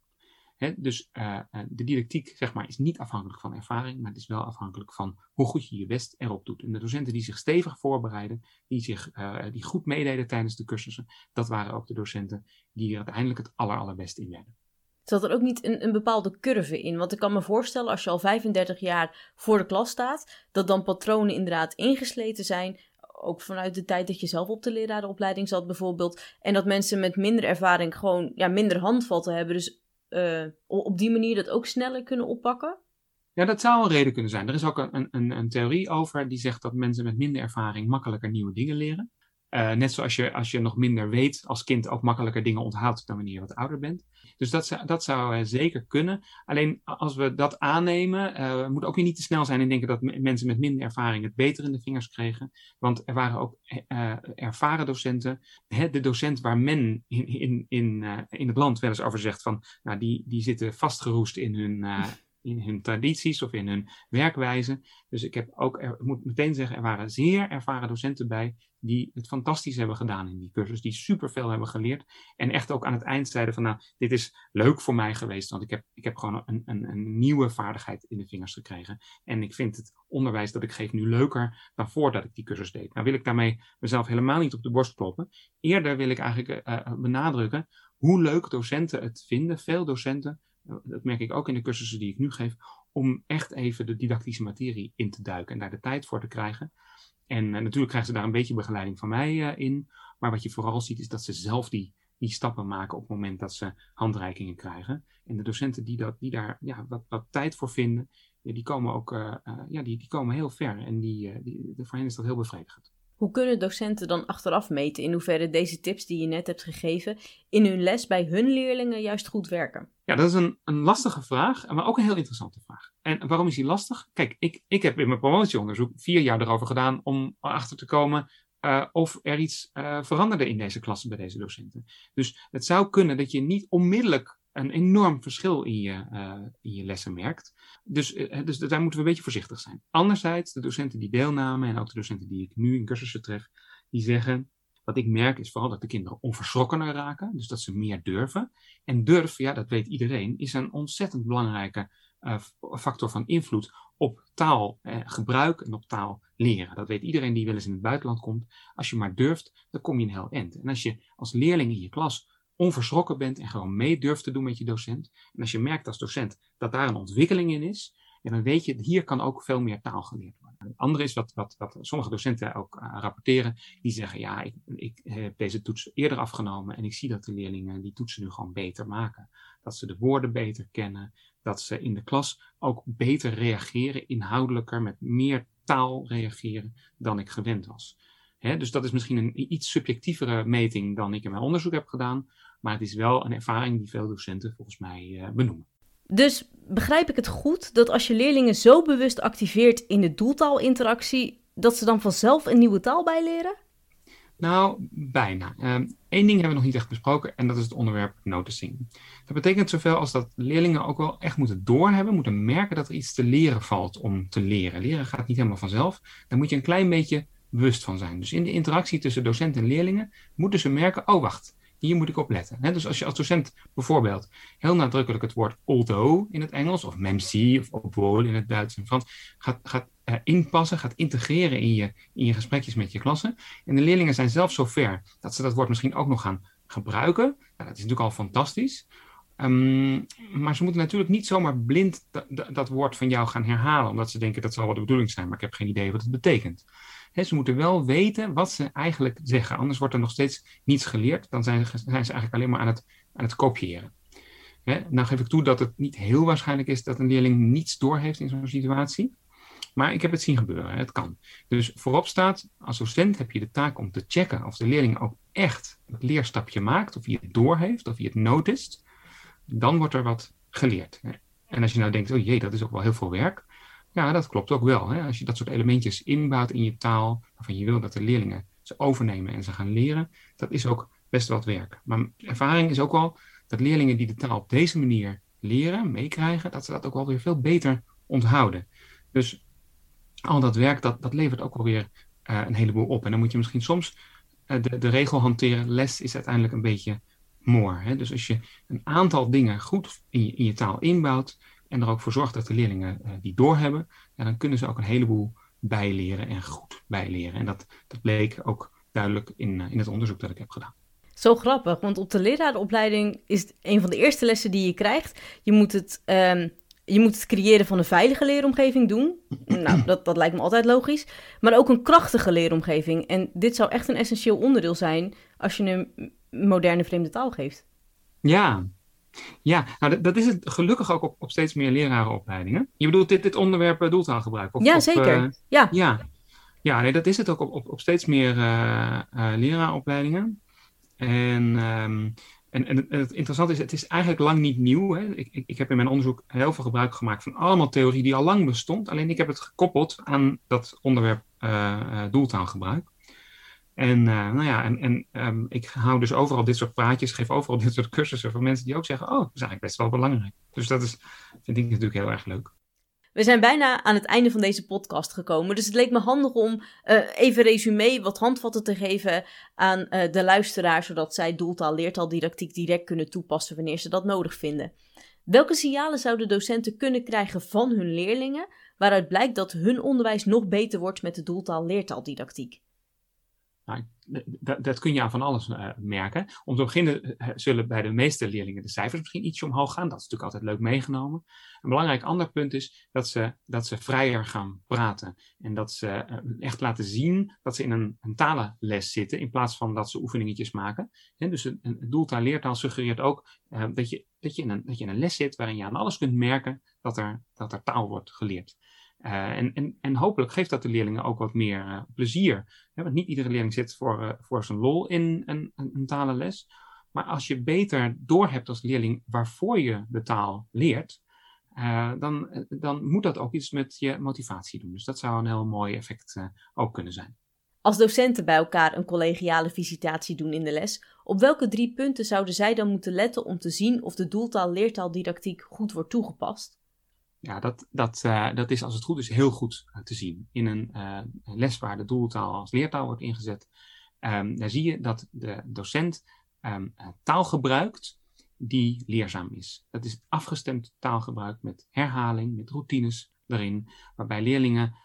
dus uh, de didactiek zeg maar, is niet afhankelijk van ervaring, maar het is wel afhankelijk van hoe goed je je best erop doet. En de docenten die zich stevig voorbereiden, die, zich, uh, die goed meededen tijdens de cursussen, dat waren ook de docenten die er uiteindelijk het aller, allerbeste in werden. Zat er ook niet een, een bepaalde curve in? Want ik kan me voorstellen, als je al 35 jaar voor de klas staat, dat dan patronen inderdaad ingesleten zijn, ook vanuit de tijd dat je zelf op de lerarenopleiding zat bijvoorbeeld. En dat mensen met minder ervaring gewoon ja, minder handvatten hebben. Dus uh, op die manier dat ook sneller kunnen oppakken? Ja, dat zou een reden kunnen zijn. Er is ook een, een, een theorie over die zegt dat mensen met minder ervaring makkelijker nieuwe dingen leren. Uh, net zoals je, als je nog minder weet als kind ook makkelijker dingen onthoudt dan wanneer je wat ouder bent. Dus dat dat zou uh, zeker kunnen. Alleen als we dat aannemen, we moeten ook weer niet te snel zijn en denken dat mensen met minder ervaring het beter in de vingers kregen. Want er waren ook ervaren docenten. Hè, de docent waar men in, in, in, in het land wel eens over zegt van, nou, die, die zitten vastgeroest in hun in hun tradities of in hun werkwijze. Dus ik heb ook, moet meteen zeggen, er waren zeer ervaren docenten bij die het fantastisch hebben gedaan in die cursus, die superveel hebben geleerd en echt ook aan het eind zeiden van nou, dit is leuk voor mij geweest, want ik heb, ik heb gewoon een, een, een nieuwe vaardigheid in de vingers gekregen en ik vind het onderwijs dat ik geef nu leuker dan voordat ik die cursus deed. Nou wil ik daarmee mezelf helemaal niet op de borst kloppen. Eerder wil ik eigenlijk uh, benadrukken hoe leuk docenten het vinden, veel docenten, dat merk ik ook in de cursussen die ik nu geef, om echt even de didactische materie in te duiken en daar de tijd voor te krijgen. En uh, natuurlijk krijgen ze daar een beetje begeleiding van mij uh, in. Maar wat je vooral ziet is dat ze zelf die, die stappen maken op het moment dat ze handreikingen krijgen. En de docenten die, dat, die daar ja, wat, wat tijd voor vinden, die komen ook uh, ja, die, die komen heel ver. En die, die, voor hen is dat heel bevredigend. Hoe kunnen docenten dan achteraf meten in hoeverre deze tips die je net hebt gegeven in hun les bij hun leerlingen juist goed werken? Ja, dat is een, een lastige vraag, maar ook een heel interessante vraag. En waarom is die lastig? Kijk, ik, ik heb in mijn promotieonderzoek vier jaar erover gedaan om erachter te komen uh, of er iets uh, veranderde in deze klasse bij deze docenten. Dus het zou kunnen dat je niet onmiddellijk een enorm verschil in je, in je lessen merkt. Dus, dus daar moeten we een beetje voorzichtig zijn. Anderzijds, de docenten die deelnamen en ook de docenten die ik nu in cursussen tref, die zeggen, wat ik merk is vooral dat de kinderen onverschrokkener raken, dus dat ze meer durven. En durf, ja, dat weet iedereen, is een ontzettend belangrijke uh, factor van invloed op taalgebruik eh, en op taal leren. Dat weet iedereen die wel eens in het buitenland komt. Als je maar durft, dan kom je een heel eind. En als je als leerling in je klas onverschrokken bent en gewoon mee durft te doen met je docent, en als je merkt als docent dat daar een ontwikkeling in is, en dan weet je, hier kan ook veel meer taal geleerd worden. Het andere is wat, wat, wat sommige docenten ook uh, rapporteren. Die zeggen, ja, ik, ik heb deze toets eerder afgenomen en ik zie dat de leerlingen die toetsen nu gewoon beter maken. Dat ze de woorden beter kennen, dat ze in de klas ook beter reageren, inhoudelijker, met meer taal reageren dan ik gewend was. dus dat is misschien een iets subjectievere meting dan ik in mijn onderzoek heb gedaan, maar het is wel een ervaring die veel docenten volgens mij uh, benoemen. Dus begrijp ik het goed dat als je leerlingen zo bewust activeert in de doeltaalinteractie, dat ze dan vanzelf een nieuwe taal bijleren? Nou, bijna. Eén ehm, ding hebben we nog niet echt besproken en dat is het onderwerp noticing. Dat betekent zoveel als dat leerlingen ook wel echt moeten doorhebben, moeten merken dat er iets te leren valt om te leren. Leren gaat niet helemaal vanzelf. Daar moet je een klein beetje bewust van zijn. Dus in de interactie tussen docent en leerlingen moeten ze merken, oh wacht, hier moet ik op letten. dus als je als docent bijvoorbeeld heel nadrukkelijk het woord although in het Engels, of même si, of obwohl in het Duits en Frans, gaat, gaat inpassen, gaat integreren in je, in je gesprekjes met je klassen. En de leerlingen zijn zelf zo ver dat ze dat woord misschien ook nog gaan gebruiken. Nou, dat is natuurlijk al fantastisch. Um, maar ze moeten natuurlijk niet zomaar blind dat woord van jou gaan herhalen, omdat ze denken dat zal wel de bedoeling zijn, maar ik heb geen idee wat het betekent ze moeten wel weten wat ze eigenlijk zeggen. Anders wordt er nog steeds niets geleerd. Dan zijn, zijn ze eigenlijk alleen maar aan het, aan het kopiëren. nou geef ik toe dat het niet heel waarschijnlijk is dat een leerling niets doorheeft in zo'n situatie. Maar ik heb het zien gebeuren. Het kan. Dus voorop staat, als docent heb je de taak om te checken of de leerling ook echt het leerstapje maakt. Of hij het doorheeft, of hij het notist. Dan wordt er wat geleerd. En als je nou denkt, oh jee, dat is ook wel heel veel werk. Ja, dat klopt ook wel. Hè? Als je dat soort elementjes inbouwt in je taal, waarvan je wil dat de leerlingen ze overnemen en ze gaan leren, dat is ook best wat werk. Maar ervaring is ook wel dat leerlingen die de taal op deze manier leren, meekrijgen, dat ze dat ook wel weer veel beter onthouden. Dus al dat werk, dat, dat levert ook alweer uh, een heleboel op. En dan moet je misschien soms uh, de, de regel hanteren, les is uiteindelijk een beetje more. Hè? Dus als je een aantal dingen goed in in je taal inbouwt, en er ook voor zorgt dat de leerlingen uh, die doorhebben, ja, dan kunnen ze ook een heleboel bijleren en goed bijleren. En dat, dat bleek ook duidelijk in, uh, in het onderzoek dat ik heb gedaan. Zo grappig, want op de leraaropleiding is het een van de eerste lessen die je krijgt. Je moet het, um, je moet het creëren van een veilige leeromgeving doen. <clears throat> nou, dat, dat lijkt me altijd logisch. Maar ook een krachtige leeromgeving. En dit zou echt een essentieel onderdeel zijn als je een moderne vreemde taal geeft. Ja, ja, nou, dat, is het gelukkig ook op, op steeds meer lerarenopleidingen. Je bedoelt dit, dit onderwerp uh, doeltaalgebruik? Of, ja, zeker. Uh, ja. ja. Ja, nee, dat is het ook op, op, op steeds meer uh, leraaropleidingen. En, um, en, en, het interessante is, het is eigenlijk lang niet nieuw. Hè? Ik, ik, ik, heb in mijn onderzoek heel veel gebruik gemaakt van allemaal theorie die al lang bestond. Alleen ik heb het gekoppeld aan dat onderwerp doeltaalgebruik. En, uh, nou ja, en, en um, ik hou dus overal dit soort praatjes, geef overal <laughs> dit soort cursussen voor mensen die ook zeggen: Oh, dat is eigenlijk best wel belangrijk. Dus dat is, vind ik natuurlijk heel erg leuk. We zijn bijna aan het einde van deze podcast gekomen. Dus het leek me handig om uh, even resume, wat handvatten te geven aan uh, de luisteraar, zodat zij doeltaal, leertaaldidactiek direct kunnen toepassen wanneer ze dat nodig vinden. Welke signalen zouden docenten kunnen krijgen van hun leerlingen, waaruit blijkt dat hun onderwijs nog beter wordt met de doeltaal leertaaldidactiek? Nou, dat, dat, kun je aan van alles uh, merken. Om te beginnen uh, zullen bij de meeste leerlingen de cijfers misschien ietsje omhoog gaan. Dat is natuurlijk altijd leuk meegenomen. Een belangrijk ander punt is dat ze, dat ze vrijer gaan praten. En dat ze echt laten zien dat ze in een, een talenles zitten. In plaats van dat ze oefeningetjes maken. En dus een, een doeltaal leertaal suggereert ook dat, je, dat, je in een, dat je in een les zit waarin je aan alles kunt merken dat er, dat er taal wordt geleerd. Uh, en, en, en hopelijk geeft dat de leerlingen ook wat meer uh, plezier. want niet iedere leerling zit voor, uh, voor zijn lol in een, een, een, talenles. Maar als je beter doorhebt als leerling waarvoor je de taal leert, dan, dan moet dat ook iets met je motivatie doen. Dus dat zou een heel mooi effect ook kunnen zijn. Als docenten bij elkaar een collegiale visitatie doen in de les, op welke drie punten zouden zij dan moeten letten om te zien of de doeltaal-leertaaldidactiek goed wordt toegepast? Ja, dat, dat, uh, dat is als het goed is heel goed uh, te zien. In een uh, les waar de doeltaal als leertaal wordt ingezet, um, daar zie je dat de docent um, taal gebruikt die leerzaam is. Dat is afgestemd taalgebruik met herhaling, met routines erin, waarbij leerlingen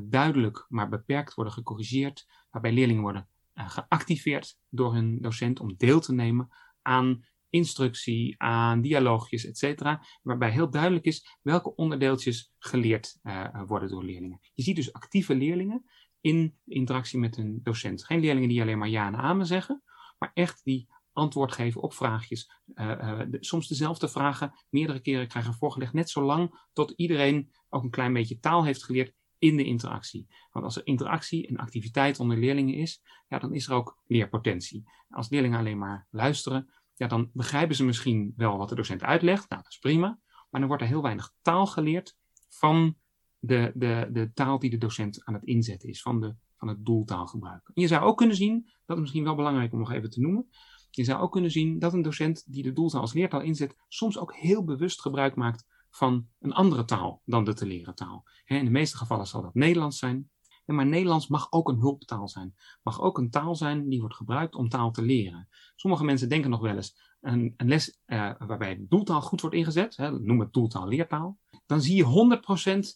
duidelijk maar beperkt worden gecorrigeerd, waarbij leerlingen worden geactiveerd door hun docent om deel te nemen aan instructie, aan dialoogjes, etc. Waarbij heel duidelijk is welke onderdeeltjes geleerd uh, worden door leerlingen. Je ziet dus actieve leerlingen in interactie met een docent. Geen leerlingen die alleen maar ja en amen zeggen, maar echt die antwoord geven op vraagjes. Uh, de, soms dezelfde vragen meerdere keren krijgen voorgelegd, net zolang tot iedereen ook een klein beetje taal heeft geleerd in de interactie. Want als er interactie en activiteit onder leerlingen is, ja, dan is er ook leerpotentie. Als leerlingen alleen maar luisteren, ja, dan begrijpen ze misschien wel wat de docent uitlegt. Nou, dat is prima. Maar dan wordt er heel weinig taal geleerd van de, de, de taal die de docent aan het inzetten is, van, de, van het doeltaalgebruik. Je zou ook kunnen zien, dat is misschien wel belangrijk om nog even te noemen, je zou ook kunnen zien dat een docent die de doeltaal als leertaal inzet, soms ook heel bewust gebruik maakt van een andere taal dan de te leren taal. In de meeste gevallen zal dat Nederlands zijn, maar Nederlands mag ook een hulptaal zijn. Mag ook een taal zijn die wordt gebruikt om taal te leren. Sommige mensen denken nog wel eens, een, een les uh, waarbij doeltaal goed wordt ingezet, hè, noem het doeltaal leertaal, dan zie je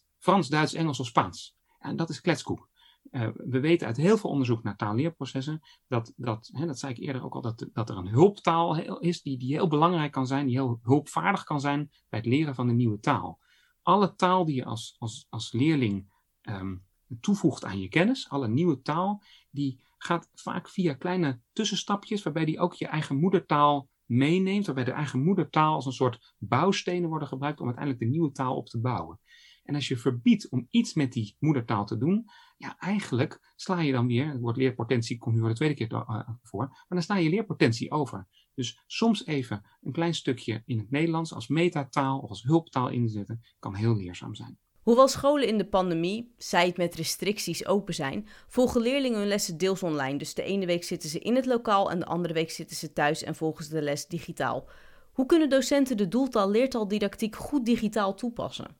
100% Frans, Duits, Engels of Spaans. En dat is kletskoek. Uh, we weten uit heel veel onderzoek naar taalleerprocessen dat, dat hè, dat zei ik eerder ook al, dat, dat er een hulptaal is die, die heel belangrijk kan zijn, die heel hulpvaardig kan zijn bij het leren van een nieuwe taal. Alle taal die je als, als, als leerling um, toevoegt aan je kennis, alle nieuwe taal, die gaat vaak via kleine tussenstapjes, waarbij die ook je eigen moedertaal meeneemt, waarbij de eigen moedertaal als een soort bouwstenen worden gebruikt om uiteindelijk de nieuwe taal op te bouwen. En als je verbiedt om iets met die moedertaal te doen, ja, eigenlijk sla je dan weer, het woord leerpotentie komt nu voor de tweede keer uh, voor, maar dan sla je leerpotentie over. Dus soms even een klein stukje in het Nederlands als metataal of als hulptaal inzetten, kan heel leerzaam zijn. Hoewel scholen in de pandemie, zij het met restricties open zijn, volgen leerlingen hun lessen deels online. Dus de ene week zitten ze in het lokaal en de andere week zitten ze thuis en volgen ze de les digitaal. Hoe kunnen docenten de doeltaal-leertaaldidactiek goed digitaal toepassen?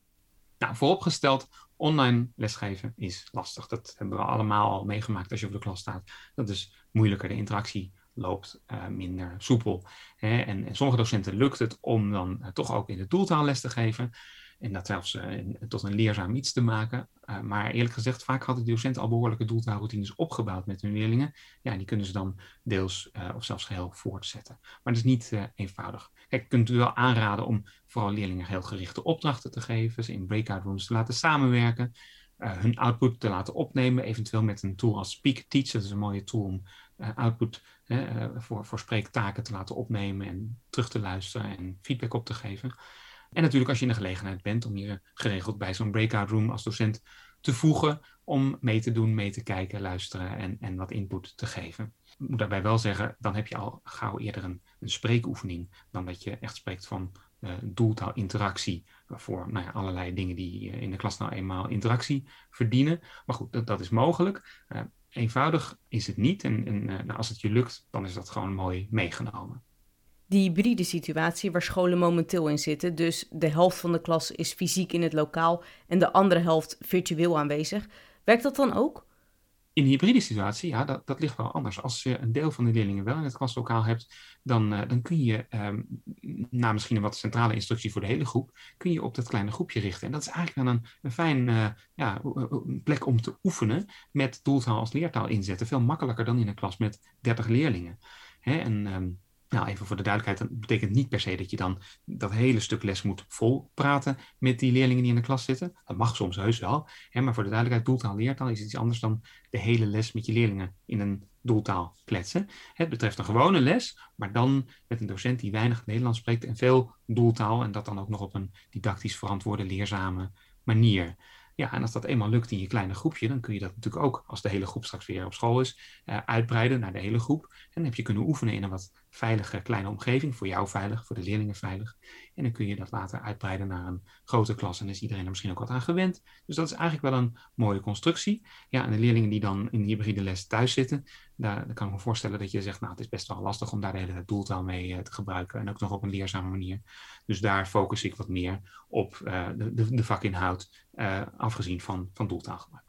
Nou, vooropgesteld, online lesgeven is lastig. Dat hebben we allemaal al meegemaakt als je op de klas staat. Dat is moeilijker, de interactie loopt uh, minder soepel. Hè? En, sommige docenten lukt het om dan uh, toch ook in de doeltaal les te geven. En dat zelfs uh, tot een leerzaam iets te maken. Uh, maar eerlijk gezegd, vaak hadden de docenten al behoorlijke doeltaalroutines opgebouwd met hun leerlingen. Ja, die kunnen ze dan deels uh, of zelfs geheel voortzetten. Maar dat is niet eenvoudig. Kijk, je kunt u wel aanraden om vooral leerlingen heel gerichte opdrachten te geven. Ze in breakout rooms te laten samenwerken. hun output te laten opnemen, eventueel met een tool als Speak Teach. Dat is een mooie tool om output voor, voor spreektaken te laten opnemen en terug te luisteren en feedback op te geven. En natuurlijk als je in de gelegenheid bent om je geregeld bij zo'n breakout room als docent te voegen om mee te doen, mee te kijken, luisteren en, en wat input te geven. Ik moet daarbij wel zeggen, dan heb je al gauw eerder een, spreekoefening dan dat je echt spreekt van uh, doeltaal-interactie voor nou ja, allerlei dingen die uh, in de klas nou eenmaal interactie verdienen. Maar goed, dat, dat is mogelijk. Eenvoudig is het niet en, en nou, als het je lukt, dan is dat gewoon mooi meegenomen die hybride situatie waar scholen momenteel in zitten. Dus de helft van de klas is fysiek in het lokaal en de andere helft virtueel aanwezig. Werkt dat dan ook? In een hybride situatie, ja, dat, dat ligt wel anders. Als je een deel van de leerlingen wel in het klaslokaal hebt, dan, uh, dan kun je, um, na misschien een wat centrale instructie voor de hele groep, kun je op dat kleine groepje richten. En dat is eigenlijk dan een, een fijn uh, ja, plek om te oefenen met doeltaal als leertaal inzetten. Veel makkelijker dan in een klas met 30 leerlingen. Hè? En um, nou, even voor de duidelijkheid, dat betekent niet per se dat je dan dat hele stuk les moet vol praten met die leerlingen die in de klas zitten. Dat mag soms heus wel, hè, maar voor de duidelijkheid, doeltaal, leertaal is iets anders dan de hele les met je leerlingen in een doeltaal kletsen. Het betreft een gewone les, maar dan met een docent die weinig Nederlands spreekt en veel doeltaal en dat dan ook nog op een didactisch verantwoorde, leerzame manier. Ja, en als dat eenmaal lukt in je kleine groepje, dan kun je dat natuurlijk ook, als de hele groep straks weer op school is, uh, uitbreiden naar de hele groep. En dan heb je kunnen oefenen in een wat veilige kleine omgeving, voor jou veilig, voor de leerlingen veilig. En dan kun je dat later uitbreiden naar een grote klas en is iedereen er misschien ook wat aan gewend. Dus dat is eigenlijk wel een mooie constructie. Ja, en de leerlingen die dan in de hybride les thuis zitten, daar, kan ik me voorstellen dat je zegt, nou, het is best wel lastig om daar de hele doeltaal mee uh, te gebruiken en ook nog op een leerzame manier. Dus daar focus ik wat meer op uh, de, de, vakinhoud, uh, afgezien van, van doeltaalgebruik.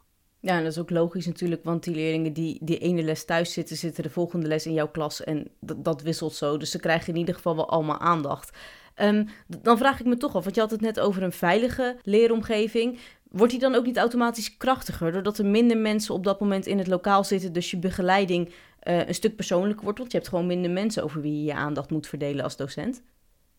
Ja, en dat is ook logisch natuurlijk, want die leerlingen die die ene les thuis zitten, zitten de volgende les in jouw klas en dat wisselt zo. Dus ze krijgen in ieder geval wel allemaal aandacht. Um, dan vraag ik me toch af, want je had het net over een veilige leeromgeving. Wordt die dan ook niet automatisch krachtiger doordat er minder mensen op dat moment in het lokaal zitten, dus je begeleiding uh, een stuk persoonlijker wordt? Want je hebt gewoon minder mensen over wie je je aandacht moet verdelen als docent.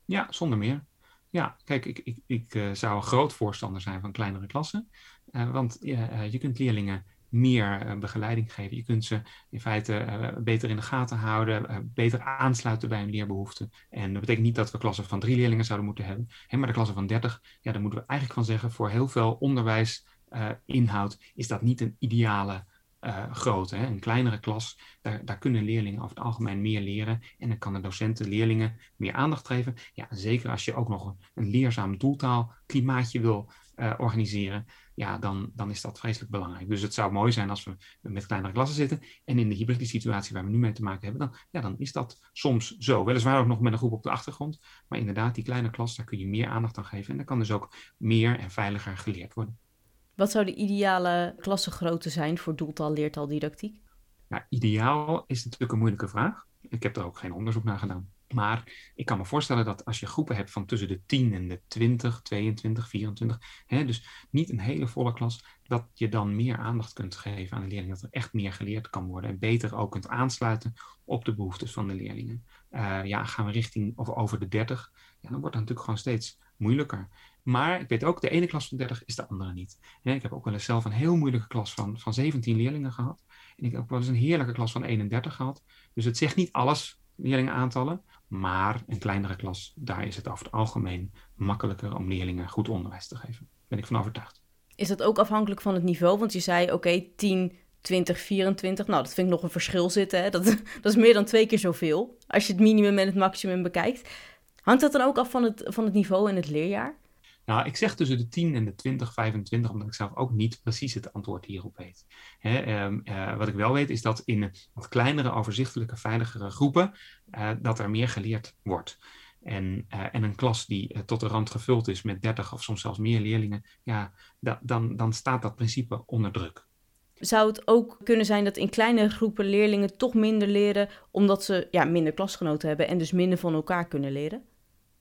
Ja, zonder meer. Ja, kijk, ik, ik, ik uh, zou een groot voorstander zijn van kleinere klassen. Uh, want uh, je kunt leerlingen meer begeleiding geven. Je kunt ze in feite beter in de gaten houden, beter aansluiten bij hun leerbehoeften. En dat betekent niet dat we klassen van drie leerlingen zouden moeten hebben. Maar de klassen van 30, ja, daar moeten we eigenlijk van zeggen, voor heel veel onderwijsinhoud is dat niet een ideale uh, grootte. Hè? Een kleinere klas, daar, daar kunnen leerlingen over het algemeen meer leren. En dan kan de docenten leerlingen meer aandacht geven. Ja, zeker als je ook nog een, een leerzaam doeltaalklimaatje wil uh, organiseren. Ja, dan, dan is dat vreselijk belangrijk. Dus het zou mooi zijn als we met kleinere klassen zitten. En in de hybride situatie waar we nu mee te maken hebben, dan, ja, dan is dat soms zo. Weliswaar ook nog met een groep op de achtergrond. Maar inderdaad, die kleine klas, daar kun je meer aandacht aan geven. En dan kan dus ook meer en veiliger geleerd worden. Wat zou de ideale klassengrootte zijn voor doeltaal-leertaaldidactiek? Nou, ideaal is natuurlijk een moeilijke vraag. Ik heb er ook geen onderzoek naar gedaan. Maar ik kan me voorstellen dat als je groepen hebt van tussen de 10 en de 20, 22, 24, hè, dus niet een hele volle klas, dat je dan meer aandacht kunt geven aan de leerlingen, dat er echt meer geleerd kan worden en beter ook kunt aansluiten op de behoeftes van de leerlingen. Uh, ja, gaan we richting of over de 30, ja, dan wordt het natuurlijk gewoon steeds moeilijker. Maar ik weet ook, de ene klas van 30 is de andere niet. ik heb ook wel eens zelf een heel moeilijke klas van, van 17 leerlingen gehad. En ik heb ook wel eens een heerlijke klas van 31 gehad. Dus het zegt niet alles, leerlingenaantallen. Maar een kleinere klas, daar is het over het algemeen makkelijker om leerlingen goed onderwijs te geven. Daar ben ik van overtuigd. Is dat ook afhankelijk van het niveau? Want je zei, oké, okay, 10, 20, 24. Nou, dat vind ik nog een verschil zitten. Hè? Dat, <laughs> dat is meer dan twee keer zoveel. Als je het minimum en het maximum bekijkt. Hangt dat dan ook af van het, van het niveau en het leerjaar? Nou, ik zeg tussen de 10 en de 20, 25, omdat ik zelf ook niet precies het antwoord hierop weet. Hè, um, uh, wat ik wel weet is dat in wat kleinere, overzichtelijke, veiligere groepen, uh, dat er meer geleerd wordt. En, uh, en een klas die tot de rand gevuld is met 30 of soms zelfs meer leerlingen, ja, da, dan, dan staat dat principe onder druk. Zou het ook kunnen zijn dat in kleine groepen leerlingen toch minder leren, omdat ze ja, minder klasgenoten hebben en dus minder van elkaar kunnen leren?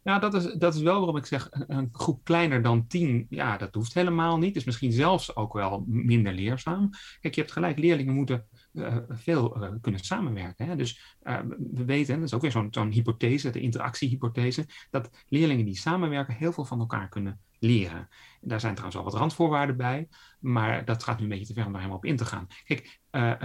Nou, dat is, dat is wel waarom ik zeg, een groep kleiner dan tien, ja, dat hoeft helemaal niet. Is misschien zelfs ook wel minder leerzaam. Kijk, je hebt gelijk, leerlingen moeten uh, veel uh, kunnen samenwerken. Hè? Dus uh, we weten, dat is ook weer zo'n zo'n hypothese, de interactiehypothese, dat leerlingen die samenwerken heel veel van elkaar kunnen leren. Daar zijn trouwens al wat randvoorwaarden bij, maar dat gaat nu een beetje te ver om daar helemaal op in te gaan. Kijk,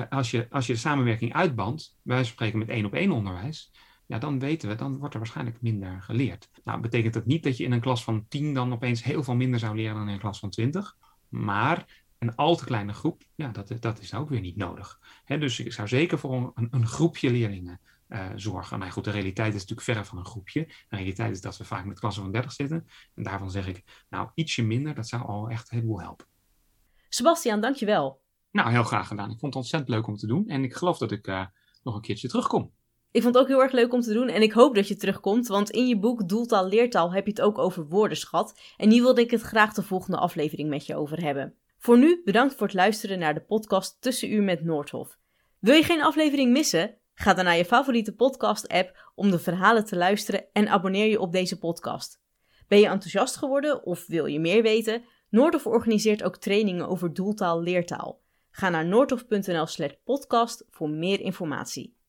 als, je, als je de samenwerking uitbandt, wij spreken met één op één onderwijs, ja, dan weten we, dan wordt er waarschijnlijk minder geleerd. Nou, betekent dat niet dat je in een klas van 10 dan opeens heel veel minder zou leren dan in een klas van 20. Maar een al te kleine groep, ja, dat, dat is ook weer niet nodig. dus ik zou zeker voor een, een groepje leerlingen uh, zorgen. Nou goed, de realiteit is natuurlijk verre van een groepje. De realiteit is dat we vaak met klassen van 30 zitten. En daarvan zeg ik, nou, ietsje minder, dat zou al echt een heleboel helpen. Sebastian, dankjewel. Nou, heel graag gedaan. Ik vond het ontzettend leuk om te doen. En ik geloof dat ik uh, nog een keertje terugkom. Ik vond het ook heel erg leuk om te doen en ik hoop dat je terugkomt, want in je boek Doeltaal Leertaal heb je het ook over woordenschat. En hier wilde ik het graag de volgende aflevering met je over hebben. Voor nu bedankt voor het luisteren naar de podcast Tussenuur met Noordhof. Wil je geen aflevering missen? Ga dan naar je favoriete podcast-app om de verhalen te luisteren en abonneer je op deze podcast. Ben je enthousiast geworden of wil je meer weten? Noordhof organiseert ook trainingen over doeltaal leertaal. Ga naar noordhof.nl/podcast voor meer informatie.